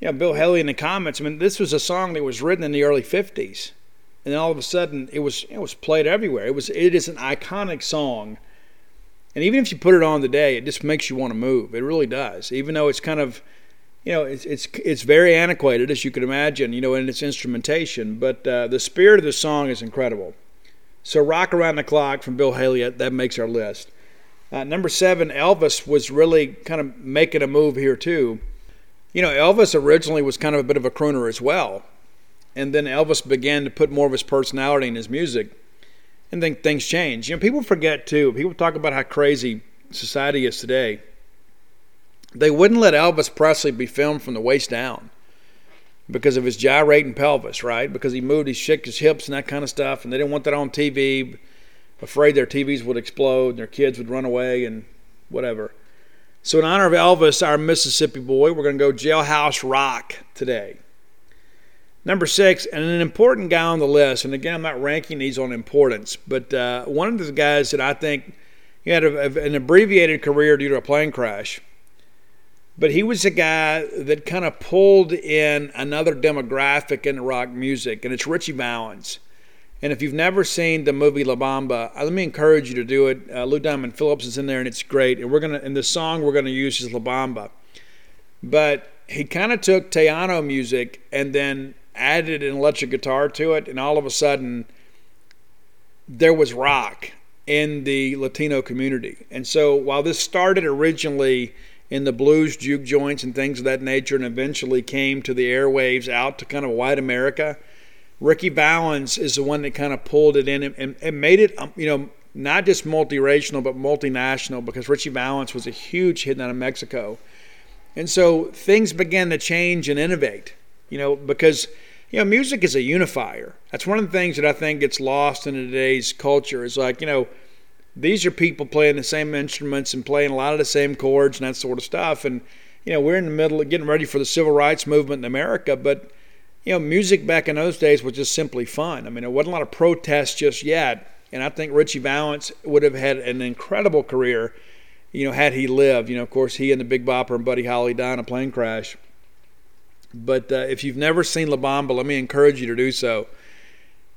yeah, Bill Haley in the Comets. I mean, this was a song that was written in the early '50s, and then all of a sudden it was it was played everywhere. It was it is an iconic song, and even if you put it on today, it just makes you want to move. It really does, even though it's kind of you know, it's it's it's very antiquated as you can imagine, you know, in its instrumentation. But uh, the spirit of the song is incredible. So Rock Around the Clock from Bill Haley, that makes our list. Uh, number seven, Elvis was really kind of making a move here too. You know, Elvis originally was kind of a bit of a crooner as well. And then Elvis began to put more of his personality in his music. And then things change. You know, people forget too. People talk about how crazy society is today. They wouldn't let Elvis Presley be filmed from the waist down because of his gyrating pelvis, right? Because he moved, he shook his hips and that kind of stuff, and they didn't want that on TV, afraid their TVs would explode and their kids would run away and whatever. So, in honor of Elvis, our Mississippi boy, we're going to go Jailhouse Rock today. Number six, and an important guy on the list, and again, I'm not ranking these on importance, but uh, one of the guys that I think he had a, an abbreviated career due to a plane crash but he was a guy that kind of pulled in another demographic in rock music, and it's Ritchie Valens. And if you've never seen the movie La Bamba, uh, let me encourage you to do it. Uh, Lou Diamond Phillips is in there, and it's great. And we're gonna, and the song we're gonna use is La Bamba. But he kind of took Tejano music and then added an electric guitar to it, and all of a sudden, there was rock in the Latino community. And so while this started originally in the blues juke joints and things of that nature, and eventually came to the airwaves out to kind of white America. Ricky Valens is the one that kind of pulled it in and, and made it, um, you know, not just multiracial but multinational because Ritchie Valens was a huge hit out of Mexico. And so things began to change and innovate, you know, because you know music is a unifier. That's one of the things that I think gets lost in today's culture. Is like you know these are people playing the same instruments and playing a lot of the same chords and that sort of stuff. And you know, we're in the middle of getting ready for the civil rights movement in America, but you know, music back in those days was just simply fun. I mean, there wasn't a lot of protests just yet, and I think Ritchie Valens would have had an incredible career, you know, had he lived. You know, of course, he and the Big Bopper and Buddy Holly died in a plane crash. But uh, if you've never seen La Bamba, let me encourage you to do so.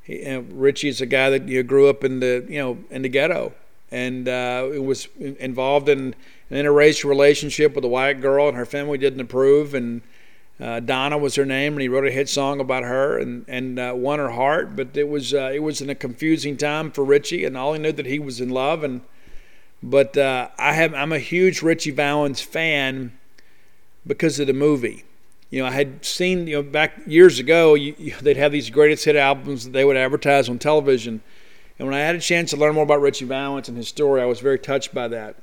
He, you know, Ritchie is a guy that you know, grew up in the you know in the ghetto, and uh, was involved in an interracial relationship with a white girl, and her family didn't approve. And uh, Donna was her name, and he wrote a hit song about her and and uh, won her heart. But it was uh, it was in a confusing time for Ritchie, and all he knew that he was in love. And but uh, I have I'm a huge Ritchie Valens fan because of the movie. You know, I had seen you know back years ago, you, you, they'd have these greatest hit albums that they would advertise on television and when I had a chance to learn more about Ritchie Valens and his story, I was very touched by that.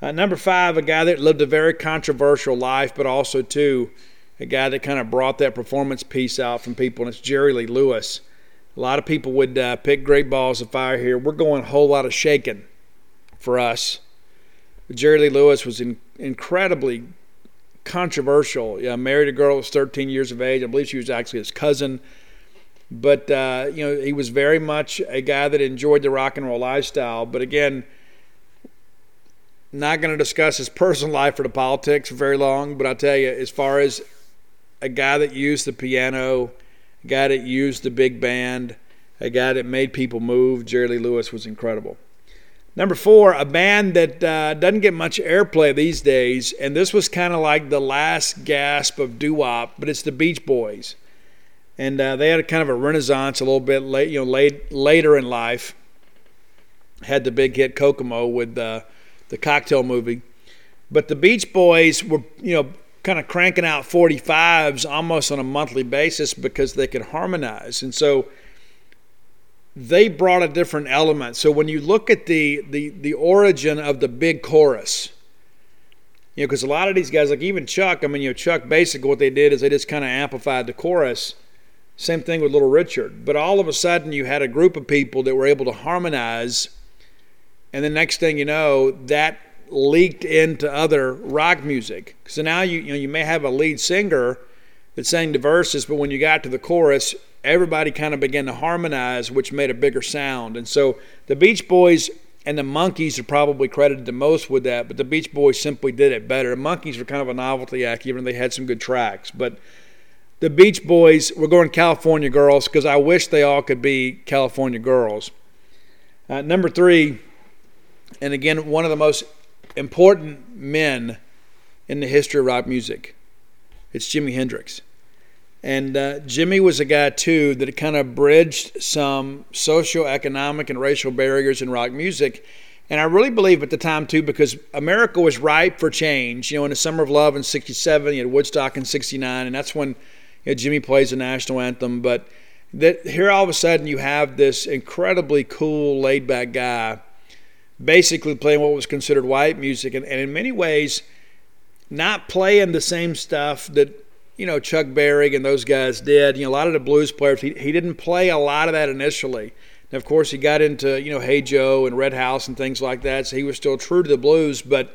Uh, number five, a guy that lived a very controversial life, but also, too, a guy that kind of brought that performance piece out from people, and it's Jerry Lee Lewis. A lot of people would uh, pick great balls of fire here. We're going a whole lot of shaking for us. Jerry Lee Lewis was in, incredibly controversial. Yeah, married a girl who was 13 years of age. I believe she was actually his cousin. But uh, you know, he was very much a guy that enjoyed the rock and roll lifestyle. But again, not going to discuss his personal life or the politics for very long. But I'll tell you, as far as a guy that used the piano, a guy that used the big band, a guy that made people move, Jerry Lee Lewis was incredible. Number four, a band that uh, doesn't get much airplay these days, and this was kind of like the last gasp of doo wop, but it's the Beach Boys. And uh, they had a kind of a renaissance a little bit late, you know, late later in life. Had the big hit Kokomo with uh, the Cocktail movie, but the Beach Boys were, you know, kind of cranking out 45s almost on a monthly basis because they could harmonize, and so they brought a different element. So when you look at the the the origin of the big chorus, you know, because a lot of these guys, like even Chuck, I mean, you know, Chuck, basically what they did is they just kind of amplified the chorus same thing with Little Richard. But all of a sudden, you had a group of people that were able to harmonize, and the next thing you know, that leaked into other rock music. So now you you know you may have a lead singer that sang the verses, but when you got to the chorus, everybody kind of began to harmonize, which made a bigger sound. And so the Beach Boys and the Monkees are probably credited the most with that, but the Beach Boys simply did it better. The Monkees were kind of a novelty act, even though they had some good tracks. But the Beach Boys were going California Girls because I wish they all could be California Girls. Uh, number three, and again, one of the most important men in the history of rock music, it's Jimi Hendrix. And uh, Jimi was a guy, too, that kind of bridged some socio-economic and racial barriers in rock music. And I really believe at the time, too, because America was ripe for change. You know, in the Summer of Love in 67, you had Woodstock in 69, and that's when you know, Jimi plays the national anthem. But that here all of a sudden you have this incredibly cool, laid back guy basically playing what was considered white music and, and in many ways not playing the same stuff that you know, Chuck Berry and those guys did. You know, a lot of the blues players, he, he didn't play a lot of that initially. And of course, he got into, you know, Hey Joe and Red House and things like that, so he was still true to the blues. But,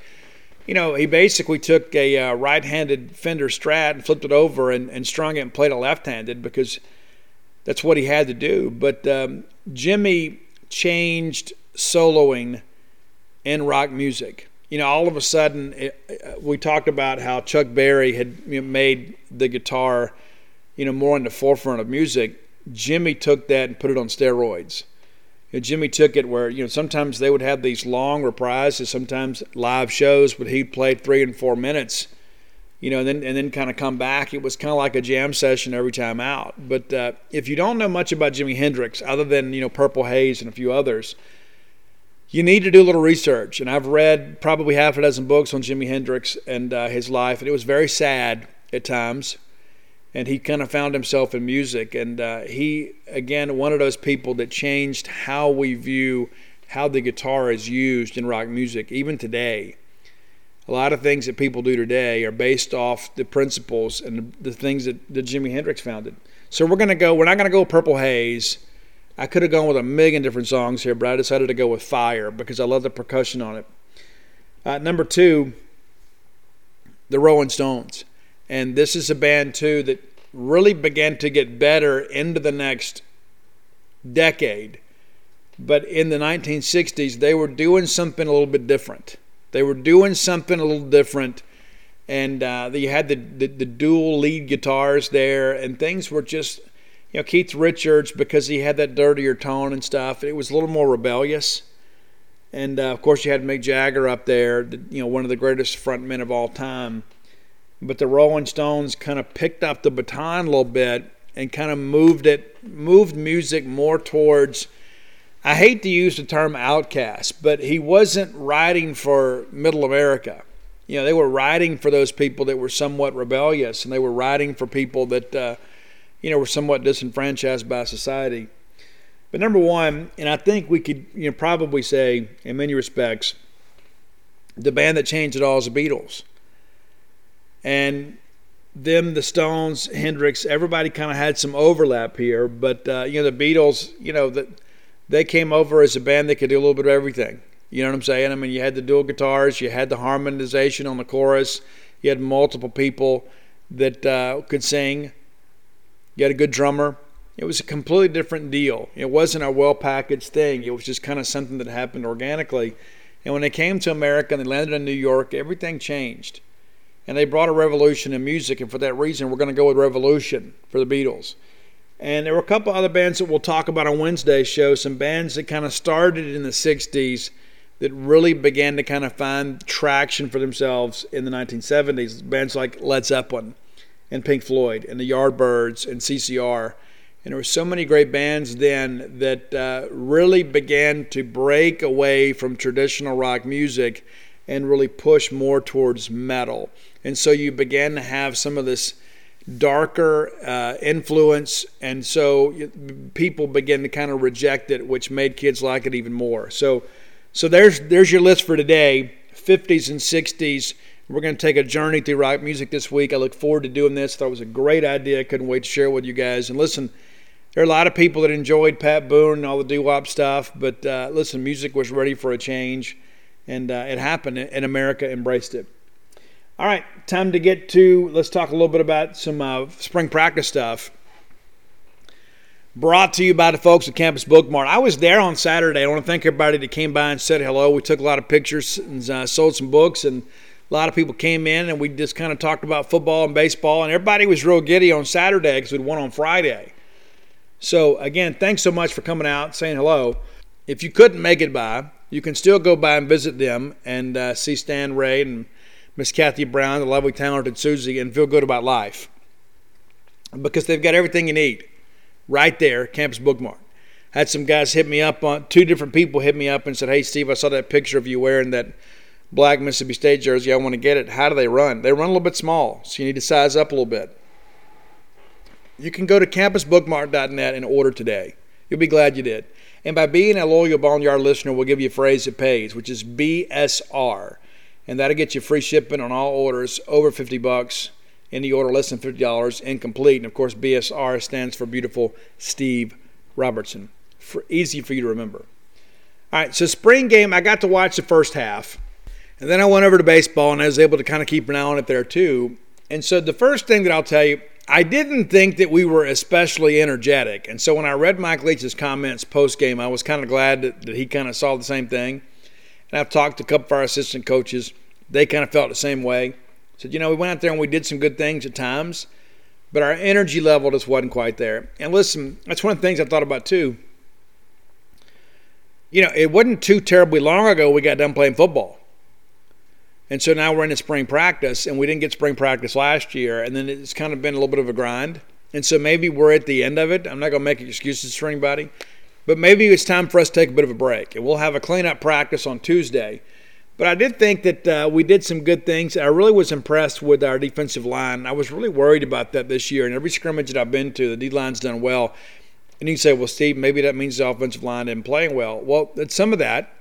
you know, he basically took a uh, right handed Fender Strat and flipped it over and, and strung it and played it left handed because that's what he had to do. But um, Jimi changed soloing in rock music you know, all of a sudden, it, we talked about how Chuck Berry had made the guitar, you know, more in the forefront of music. Jimi took that and put it on steroids. You know, Jimi took it where you know sometimes they would have these long reprises, sometimes live shows, but he'd play three and four minutes, you know, and then and then kind of come back. It was kind of like a jam session every time out. But uh, if you don't know much about Jimi Hendrix, other than you know Purple Haze and a few others, you need to do a little research. And I've read probably half a dozen books on Jimi Hendrix and uh, his life, and it was very sad at times. And he kind of found himself in music. And uh, he, again, one of those people that changed how we view how the guitar is used in rock music, even today. A lot of things that people do today are based off the principles and the, the things that, that Jimi Hendrix founded. So we're going to go, we're not going to go Purple Haze I could have gone with a million different songs here, but I decided to go with Fire because I love the percussion on it. Uh, number two, the Rolling Stones. And this is a band, too, that really began to get better into the next decade. But in the 1960s, they were doing something a little bit different. They were doing something a little different. And uh, you had the, the, the dual lead guitars there, and things were just you know, Keith Richards, because he had that dirtier tone and stuff, it was a little more rebellious. And uh, of course, you had Mick Jagger up there, you know, one of the greatest frontmen of all time. But the Rolling Stones kind of picked up the baton a little bit and kind of moved it, moved music more towards. I hate to use the term outcast, but he wasn't writing for Middle America. You know, they were writing for those people that were somewhat rebellious, and they were writing for people that. Uh, you know, we're somewhat disenfranchised by society. But number one, and I think we could, you know, probably say in many respects, the band that changed it all is the Beatles. And them, the Stones, Hendrix, everybody kind of had some overlap here. But uh, you know, the Beatles, you know, that they came over as a band that could do a little bit of everything. You know what I'm saying? I mean, you had the dual guitars, you had the harmonization on the chorus, you had multiple people that uh, could sing. You had a good drummer. It was a completely different deal. It wasn't a well packaged thing. It was just kind of something that happened organically. And when they came to America and they landed in New York, everything changed. And they brought a revolution in music, and for that reason, we're going to go with Revolution for the Beatles. And there were a couple other bands that we'll talk about on Wednesday's show, some bands that kind of started in the 60s that really began to kind of find traction for themselves in the 1970s. Bands like Led Zeppelin, and Pink Floyd and the Yardbirds and CCR. And there were so many great bands then that uh, really began to break away from traditional rock music and really push more towards metal. And so you began to have some of this darker uh, influence, and so people began to kind of reject it, which made kids like it even more. So, so there's there's your list for today: 50s and 60s we're going to take a journey through rock music this week. I look forward to doing this. I thought it was a great idea. I couldn't wait to share it with you guys. And listen, there are a lot of people that enjoyed Pat Boone and all the doo wop stuff, but uh, listen, music was ready for a change, and uh, it happened, and America embraced it. All right, time to get to, let's talk a little bit about some uh, spring practice stuff. brought to you by the folks at Campus Bookmart. I was there on Saturday. I want to thank everybody that came by and said hello. We took a lot of pictures and uh, sold some books, and a lot of people came in and we just kind of talked about football and baseball. And everybody was real giddy on Saturday because we'd won on Friday. So, again, thanks so much for coming out, saying hello. If you couldn't make it by, you can still go by and visit them and uh, see Stan Ray and Miss Kathy Brown, the lovely, talented Susie, and feel good about life because they've got everything you need right there, Campus Bookmart. Had some guys hit me up on two different people hit me up and said, "Hey Steve, I saw that picture of you wearing that black Mississippi State jersey. I want to get it. How do they run? They run a little bit small, so you need to size up a little bit." You can go to campusbookmart.net and order today. You'll be glad you did. And by being a loyal Boneyard listener, we'll give you a phrase that pays, which is BSR. And that'll get you free shipping on all orders over 50 bucks any order less than $50 incomplete. And of course, BSR stands for Beautiful Steve Robertson. For, easy for you to remember. All right, so spring game, I got to watch the first half. And then I went over to baseball and I was able to kind of keep an eye on it there too. And so the first thing that I'll tell you, I didn't think that we were especially energetic. And so when I read Mike Leach's comments post game, I was kind of glad that, he kind of saw the same thing. And I've talked to a couple of our assistant coaches. They kind of felt the same way. Said, you know, we went out there and we did some good things at times, but our energy level just wasn't quite there. And listen, that's one of the things I thought about too. You know, it wasn't too terribly long ago we got done playing football. And so now we're in spring practice, and we didn't get spring practice last year, and then it's kind of been a little bit of a grind. And so maybe we're at the end of it. I'm not going to make excuses for anybody, but maybe it's time for us to take a bit of a break. And we'll have a cleanup practice on Tuesday but I did think that uh, we did some good things. I really was impressed with our defensive line. I was really worried about that this year. And every scrimmage that I've been to, the D line's done well. And you say, well, Steve, maybe that means the offensive line isn't playing well. Well, some of that,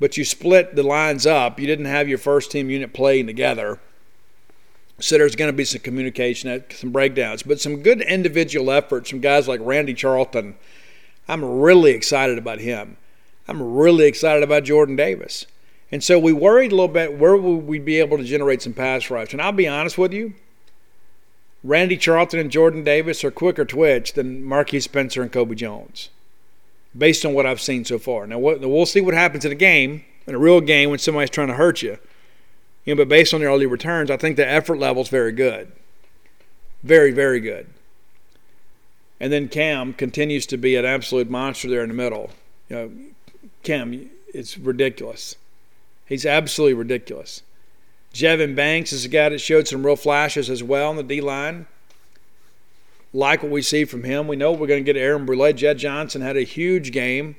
but you split the lines up. You didn't have your first team unit playing together. So there's going to be some communication, uh, some breakdowns, but some good individual efforts from guys like Randy Charlton. I'm really excited about him. I'm really excited about Jordan Davis. And so we worried a little bit where would we be able to generate some pass rush. And I'll be honest with you, Randy Charlton and Jordan Davis are quicker twitch than Marquis Spencer and Kobe Jones, based on what I've seen so far. Now we'll see what happens in a game, in a real game, when somebody's trying to hurt you. You know, but based on their early returns, I think the effort level is very good, very very good. And then Cam continues to be an absolute monster there in the middle. You know, Cam, it's ridiculous. He's absolutely ridiculous. Jevin Banks is a guy that showed some real flashes as well on the D line. Like what we see from him. We know we're going to get Aaron Brule. Jett Johnson had a huge game.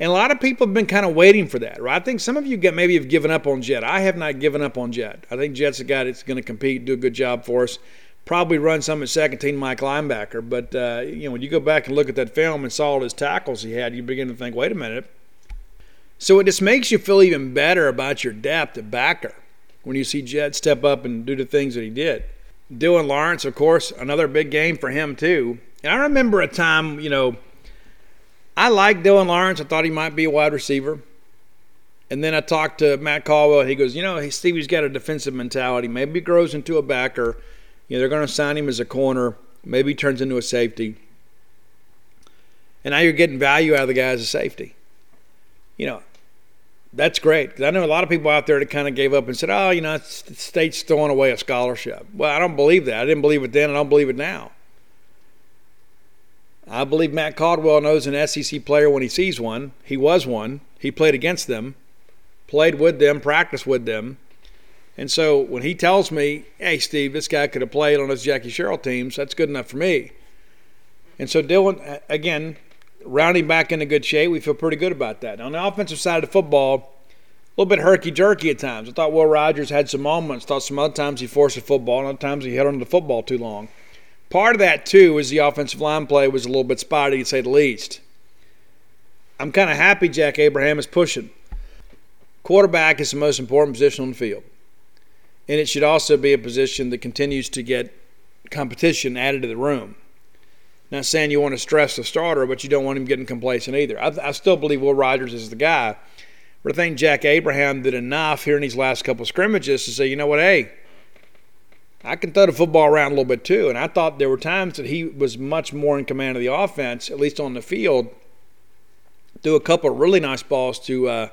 And a lot of people have been kind of waiting for that, right? I think some of you get, maybe have given up on Jett. I have not given up on Jett. I think Jett's a guy that's going to compete, do a good job for us. Probably run some at second team Mike linebacker. But, uh, you know, when you go back and look at that film and saw all his tackles he had, you begin to think, wait a minute so it just makes you feel even better about your depth at backer when you see Jett step up and do the things that he did. Dylan Lawrence, of course, another big game for him too. And I remember a time, you know, I liked Dylan Lawrence. I thought he might be a wide receiver. And then I talked to Matt Caldwell, and he goes, you know, Stevie's got a defensive mentality. Maybe he grows into a backer. You know, they're going to sign him as a corner. Maybe he turns into a safety. And now you're getting value out of the guy as a safety. You know, that's great because I know a lot of people out there that kind of gave up and said, "Oh, you know, the state's throwing away a scholarship." Well, I don't believe that. I didn't believe it then. and I don't believe it now. I believe Matt Caldwell knows an SEC player when he sees one. He was one. He played against them, played with them, practiced with them. And so when he tells me, hey, Steve, this guy could have played on those Jackie Sherrill teams, that's good enough for me. And so Dylan, again, rounding back into good shape. We feel pretty good about that. Now, on the offensive side of the football, a little bit herky jerky at times. I thought Will Rogers had some moments. Thought some other times he forced the football, and other times he hit on the football too long. Part of that too is the offensive line play was a little bit spotty, to say the least. I'm kind of happy Jack Abraham is pushing. Quarterback is the most important position on the field, and it should also be a position that continues to get competition added to the room. Not saying you want to stress the starter, but you don't want him getting complacent either. I, I still believe Will Rogers is the guy. But I think Jack Abraham did enough here in these last couple scrimmages to say, you know what, hey, I can throw the football around a little bit too. And I thought there were times that he was much more in command of the offense, at least on the field. Threw a couple really nice balls to uh,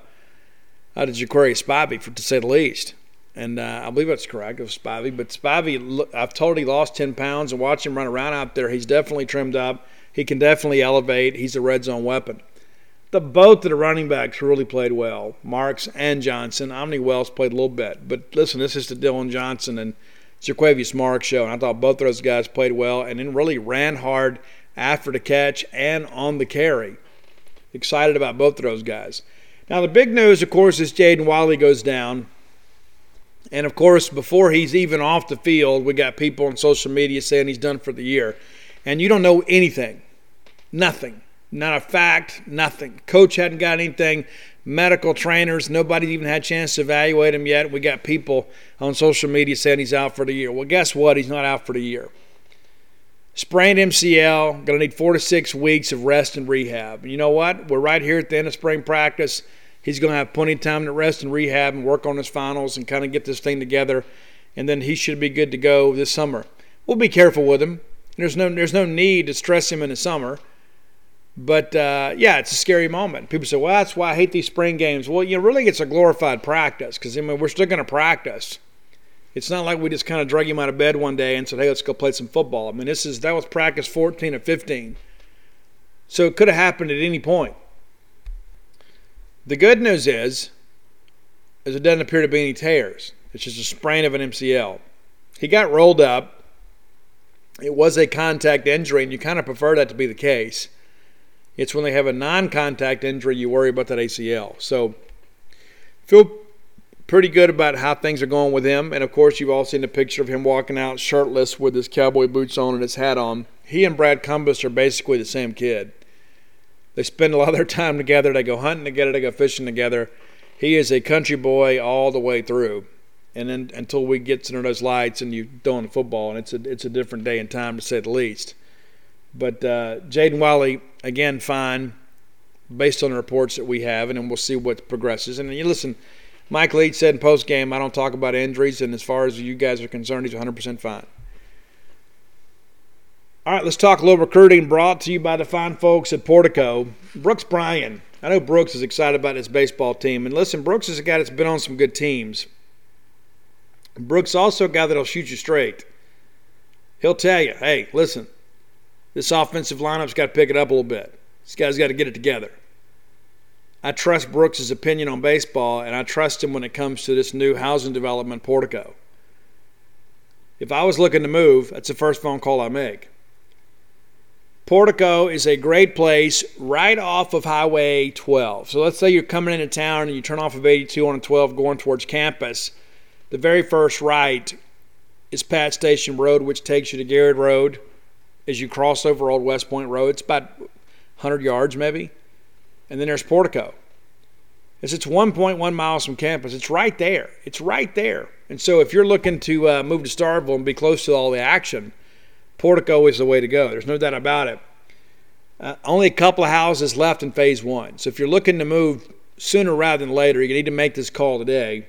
out of Jaquarius Spivey, for to say the least. And uh, I believe that's correct. of Spivey. But Spivey, I've told he lost 10 pounds and watch him run around out there. He's definitely trimmed up. He can definitely elevate. He's a red zone weapon. The both of the running backs really played well, Marks and Johnson. Omni Wells played a little bit. But listen, this is the Dillon Johnson and Jo'quavious Marks show. And I thought both of those guys played well and then really ran hard after the catch and on the carry. Excited about both of those guys. Now, the big news, of course, is Jaden Walley goes down. And of course, before he's even off the field, we got people on social media saying he's done for the year. And you don't know anything. Nothing. Not a fact, nothing. Coach hadn't got anything. Medical trainers, nobody even had a chance to evaluate him yet. We got people on social media saying he's out for the year. Well, guess what? He's not out for the year. Sprained MCL, to need four to six weeks of rest and rehab. You know what? We're right here at the end of spring practice. He's going to have plenty of time to rest and rehab and work on his finals and kind of get this thing together. And then he should be good to go this summer. We'll be careful with him. There's no, there's no need to stress him in the summer. But uh, yeah, it's a scary moment. People say, well, that's why I hate these spring games. Well, you know, really, it's a glorified practice because I mean, we're still going to practice. It's not like we just kind of drug him out of bed one day and said, hey, let's go play some football. I mean, this is that was practice 14 or 15. So it could have happened at any point. The good news is, is it doesn't appear to be any tears. It's just a sprain of an MCL. He got rolled up. It was a contact injury, and you kind of prefer that to be the case. It's when they have a non contact injury you worry about that ACL. So, feel pretty good about how things are going with him. And of course, you've all seen the picture of him walking out shirtless with his cowboy boots on and his hat on. He and Brad Cumbest are basically the same kid. They spend a lot of their time together. They go hunting together. They go fishing together. He is a country boy all the way through. And then until we get under those lights and you throw in football, and it's a it's a different day and time to say the least. But uh, Jaden Walley, again, fine, based on the reports that we have, and then we'll see what progresses. And you listen, Mike Leach said in post game, I don't talk about injuries, and as far as you guys are concerned, he's 100% fine. All right, let's talk a little recruiting brought to you by the fine folks at Portico. Brooks Bryan. I know Brooks is excited about his baseball team. And listen, Brooks is a guy that's been on some good teams. Brooks also a guy that'll shoot you straight. He'll tell you, hey, listen, this offensive lineup's got to pick it up a little bit. This guy's got to get it together. I trust Brooks' opinion on baseball, and I trust him when it comes to this new housing development, Portico. If I was looking to move, that's the first phone call I make. Portico is a great place right off of Highway 12. So let's say you're coming into town and you turn off of 82 on 12 going towards campus. The very first right is Pat Station Road, which takes you to Garrett Road as you cross over Old West Point Road. It's about 100 yards maybe. And then there's Portico. It's, it's 1.1 miles from campus. It's right there. It's right there. And so if you're looking to uh, move to Starkville and be close to all the action, Portico is the way to go. There's no doubt about it. Uh, only a couple of houses left in phase one. So if you're looking to move sooner rather than later, you need to make this call today.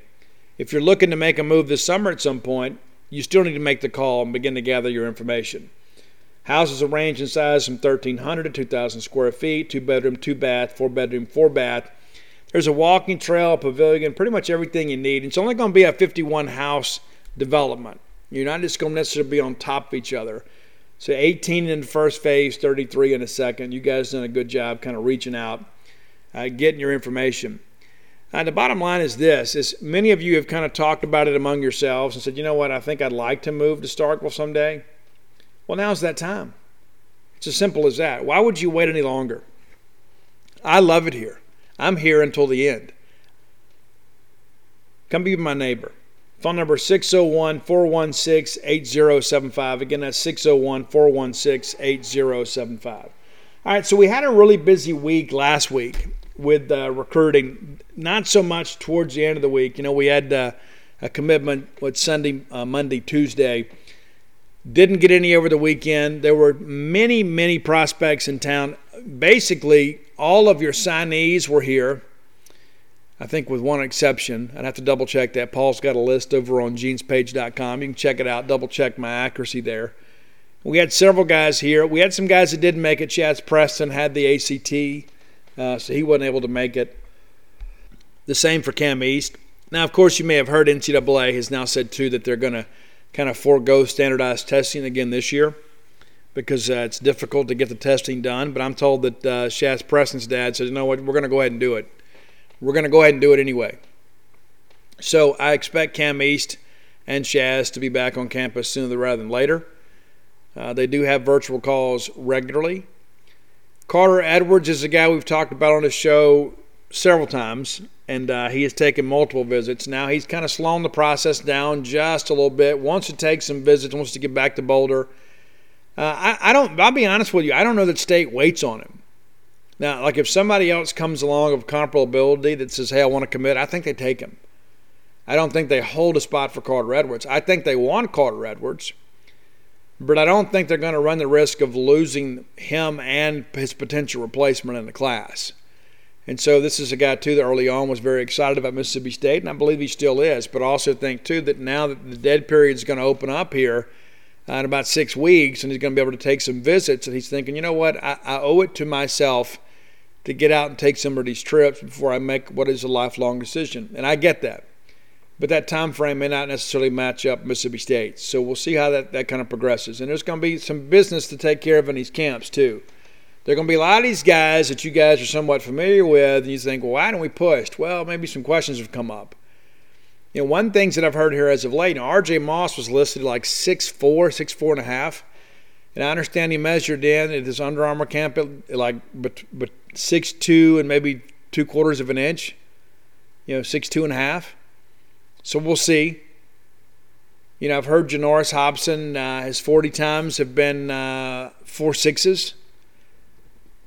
If you're looking to make a move this summer at some point, you still need to make the call and begin to gather your information. Houses range in size from 1,300 to 2,000 square feet, two bedroom, two bath, four bedroom, four bath. There's a walking trail, a pavilion, pretty much everything you need. It's only going to be a 51 house development. You're not just going to necessarily be on top of each other. So 18 in the first phase, 33 in the second. You guys done a good job kind of reaching out, uh, getting your information. Uh, the bottom line is this: is many of you have kind of talked about it among yourselves and said, you know what, I think I'd like to move to Starkville someday. Well, now's that time. It's as simple as that. Why would you wait any longer? I love it here. I'm here until the end. Come be my neighbor. Phone number 601 416 8075. Again, that's 601 416 8075. All right, so we had a really busy week last week with uh, recruiting. Not so much towards the end of the week. You know, we had uh, a commitment with Sunday, uh, Monday, Tuesday didn't get any over the weekend. There were many, many prospects in town. Basically, all of your signees were here. I think with one exception. I'd have to double check that. Paul's got a list over on genespage.com. You can check it out, double check my accuracy there. We had several guys here. We had some guys that didn't make it. Chaz Preston had the ACT, uh, so he wasn't able to make it. The same for Cam East. Now, of course, you may have heard NCAA has now said too that they're going to kind of forego standardized testing again this year because uh, it's difficult to get the testing done. But I'm told that uh, Chaz Preston's dad says, you know what, we're going to go ahead and do it. We're going to go ahead and do it anyway. So I expect Cam East and Chaz to be back on campus sooner rather than later. Uh, they do have virtual calls regularly. Carter Edwards is a guy we've talked about on the show several times, and uh, he has taken multiple visits. Now he's kind of slowing the process down just a little bit. Wants to take some visits, wants to get back to Boulder. Uh, I, I, don't. I'll be honest with you. I don't know that State waits on him. Now, like if somebody else comes along of comparable ability that says, "Hey, I want to commit," I think they take him. I don't think they hold a spot for Carter Edwards. I think they want Carter Edwards but I don't think they're going to run the risk of losing him and his potential replacement in the class. And so this is a guy too that early on was very excited about Mississippi State, and I believe he still is. But I also think too that now that the dead period is going to open up here uh, in about six weeks, and he's going to be able to take some visits, and he's thinking, you know what, I, I owe it to myself to get out and take some of these trips before I make what is a lifelong decision. And I get that but that time frame may not necessarily match up Mississippi State. So we'll see how that, that kind of progresses. And there's going to be some business to take care of in these camps too. There are going to be a lot of these guys that you guys are somewhat familiar with, and you think, well, why don't we push? Well, maybe some questions have come up. You know, one things that I've heard here as of late, you R.J. Moss was listed like six four, six four and a half, and I understand he measured in at his Under Armour camp at like but but six two and maybe two quarters of an inch, you know, six two and a half. So we'll see. You know, I've heard Janoris Hobson, uh, his 40 times have been uh, four sixes.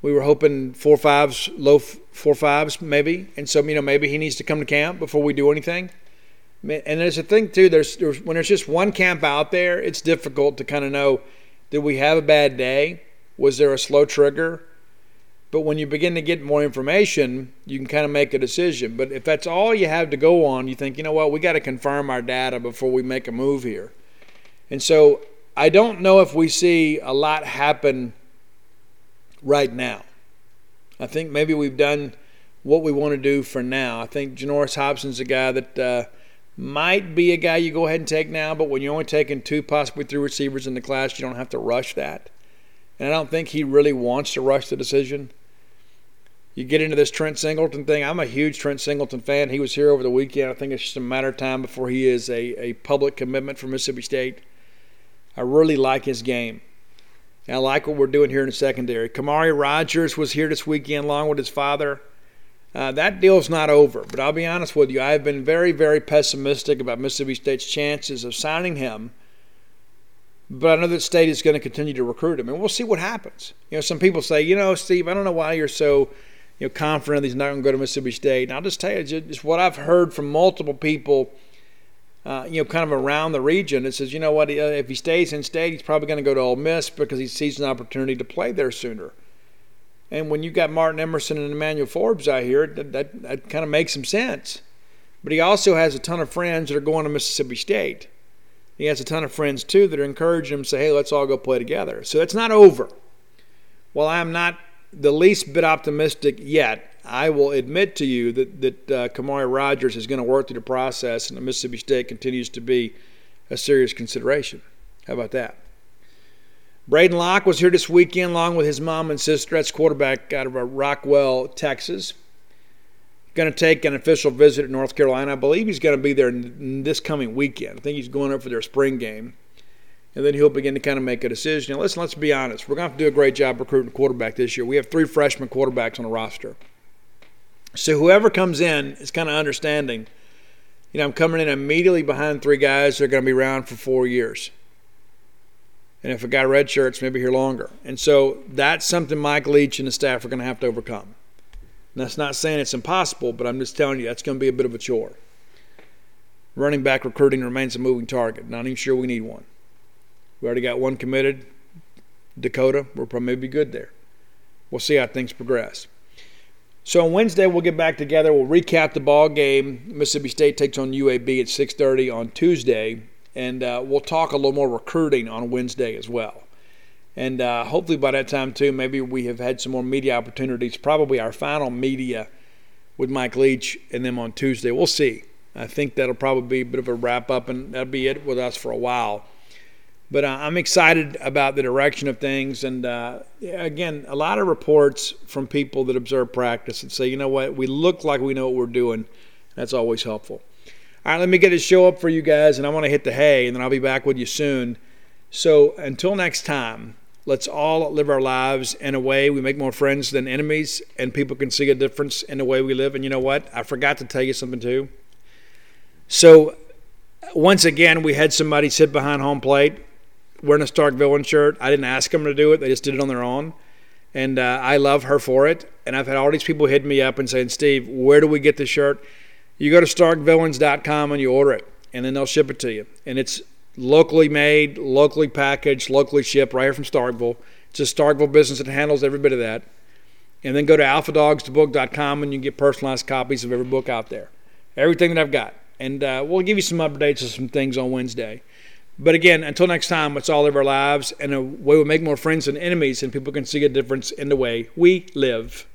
We were hoping four fives, low four fives, maybe. And so, you know, maybe he needs to come to camp before we do anything. And there's a thing, too, there's, there's when there's just one camp out there, it's difficult to kind of know did we have a bad day? Was there a slow trigger? But when you begin to get more information, you can kind of make a decision. But if that's all you have to go on, you think, you know what, we got to confirm our data before we make a move here. And so I don't know if we see a lot happen right now. I think maybe we've done what we want to do for now. I think Janoris Hobson's a guy that uh, might be a guy you go ahead and take now, but when you're only taking two, possibly three receivers in the class, you don't have to rush that. And I don't think he really wants to rush the decision you get into this Trent Singleton thing. I'm a huge Trent Singleton fan. He was here over the weekend. I think it's just a matter of time before he is a, a public commitment for Mississippi State. I really like his game. And I like what we're doing here in the secondary. Kamari Rogers was here this weekend along with his father. Uh, that deal's not over, but I'll be honest with you. I have been very, very pessimistic about Mississippi State's chances of signing him. But I know that State is going to continue to recruit him, and we'll see what happens. You know, some people say, you know, Steve, I don't know why you're so you know, confident he's not going to go to Mississippi State. And I'll just tell you, just what I've heard from multiple people, uh, you know, kind of around the region. It says, you know what, uh, if he stays in state, he's probably going to go to Ole Miss because he sees an opportunity to play there sooner. And when you've got Martin Emerson and Emmanuel Forbes out here, that, that, that kind of makes some sense. But he also has a ton of friends that are going to Mississippi State. He has a ton of friends, too, that are encouraging him to say, hey, let's all go play together. So it's not over. While I'm not the least bit optimistic yet. I will admit to you that that uh, Kamari Rogers is going to work through the process, and the Mississippi State continues to be a serious consideration. How about that? Braden Locke was here this weekend along with his mom and sister. That's quarterback out of uh, Rockwall, Texas. Going to take an official visit to North Carolina. I believe he's going to be there this coming weekend. I think he's going up for their spring game and then he'll begin to kind of make a decision. Now, listen, let's be honest. We're going to have to do a great job recruiting a quarterback this year. We have three freshman quarterbacks on the roster. So whoever comes in is kind of understanding, you know, I'm coming in immediately behind three guys that are going to be around for four years. And if a guy redshirts, maybe here longer. And so that's something Mike Leach and the staff are going to have to overcome. And that's not saying it's impossible, but I'm just telling you that's going to be a bit of a chore. Running back recruiting remains a moving target. Not even sure we need one. We already got one committed. Dakota, we'll probably be good there. We'll see how things progress. So on Wednesday we'll get back together. We'll recap the ball game. Mississippi State takes on UAB at 6:30 on Tuesday, and uh, we'll talk a little more recruiting on Wednesday as well. And uh, hopefully by that time too, maybe we have had some more media opportunities. Probably our final media with Mike Leach and them on Tuesday. We'll see. I think that'll probably be a bit of a wrap up, and that'll be it with us for a while. But uh, I'm excited about the direction of things. And uh, again, a lot of reports from people that observe practice and say, you know what, we look like we know what we're doing. That's always helpful. All right, let me get a show up for you guys, and I want to hit the hay, and then I'll be back with you soon. So until next time, let's all live our lives in a way we make more friends than enemies, and people can see a difference in the way we live. And you know what? I forgot to tell you something too. So once again, we had somebody sit behind home plate wearing a Stark Villain shirt. I didn't ask them to do it; they just did it on their own, and uh, I love her for it. And I've had all these people hitting me up and saying, "Steve, where do we get this shirt?" You go to StarkVillains.com and you order it, and then they'll ship it to you. And it's locally made, locally packaged, locally shipped, right here from Starkville. It's a Starkville business that handles every bit of that. And then go to alphadogsbook.com and you can get personalized copies of every book out there. Everything that I've got. And uh, we'll give you some updates of some things on Wednesday. But again, until next time, it's all of our lives, and a way we make more friends than enemies, and people can see a difference in the way we live.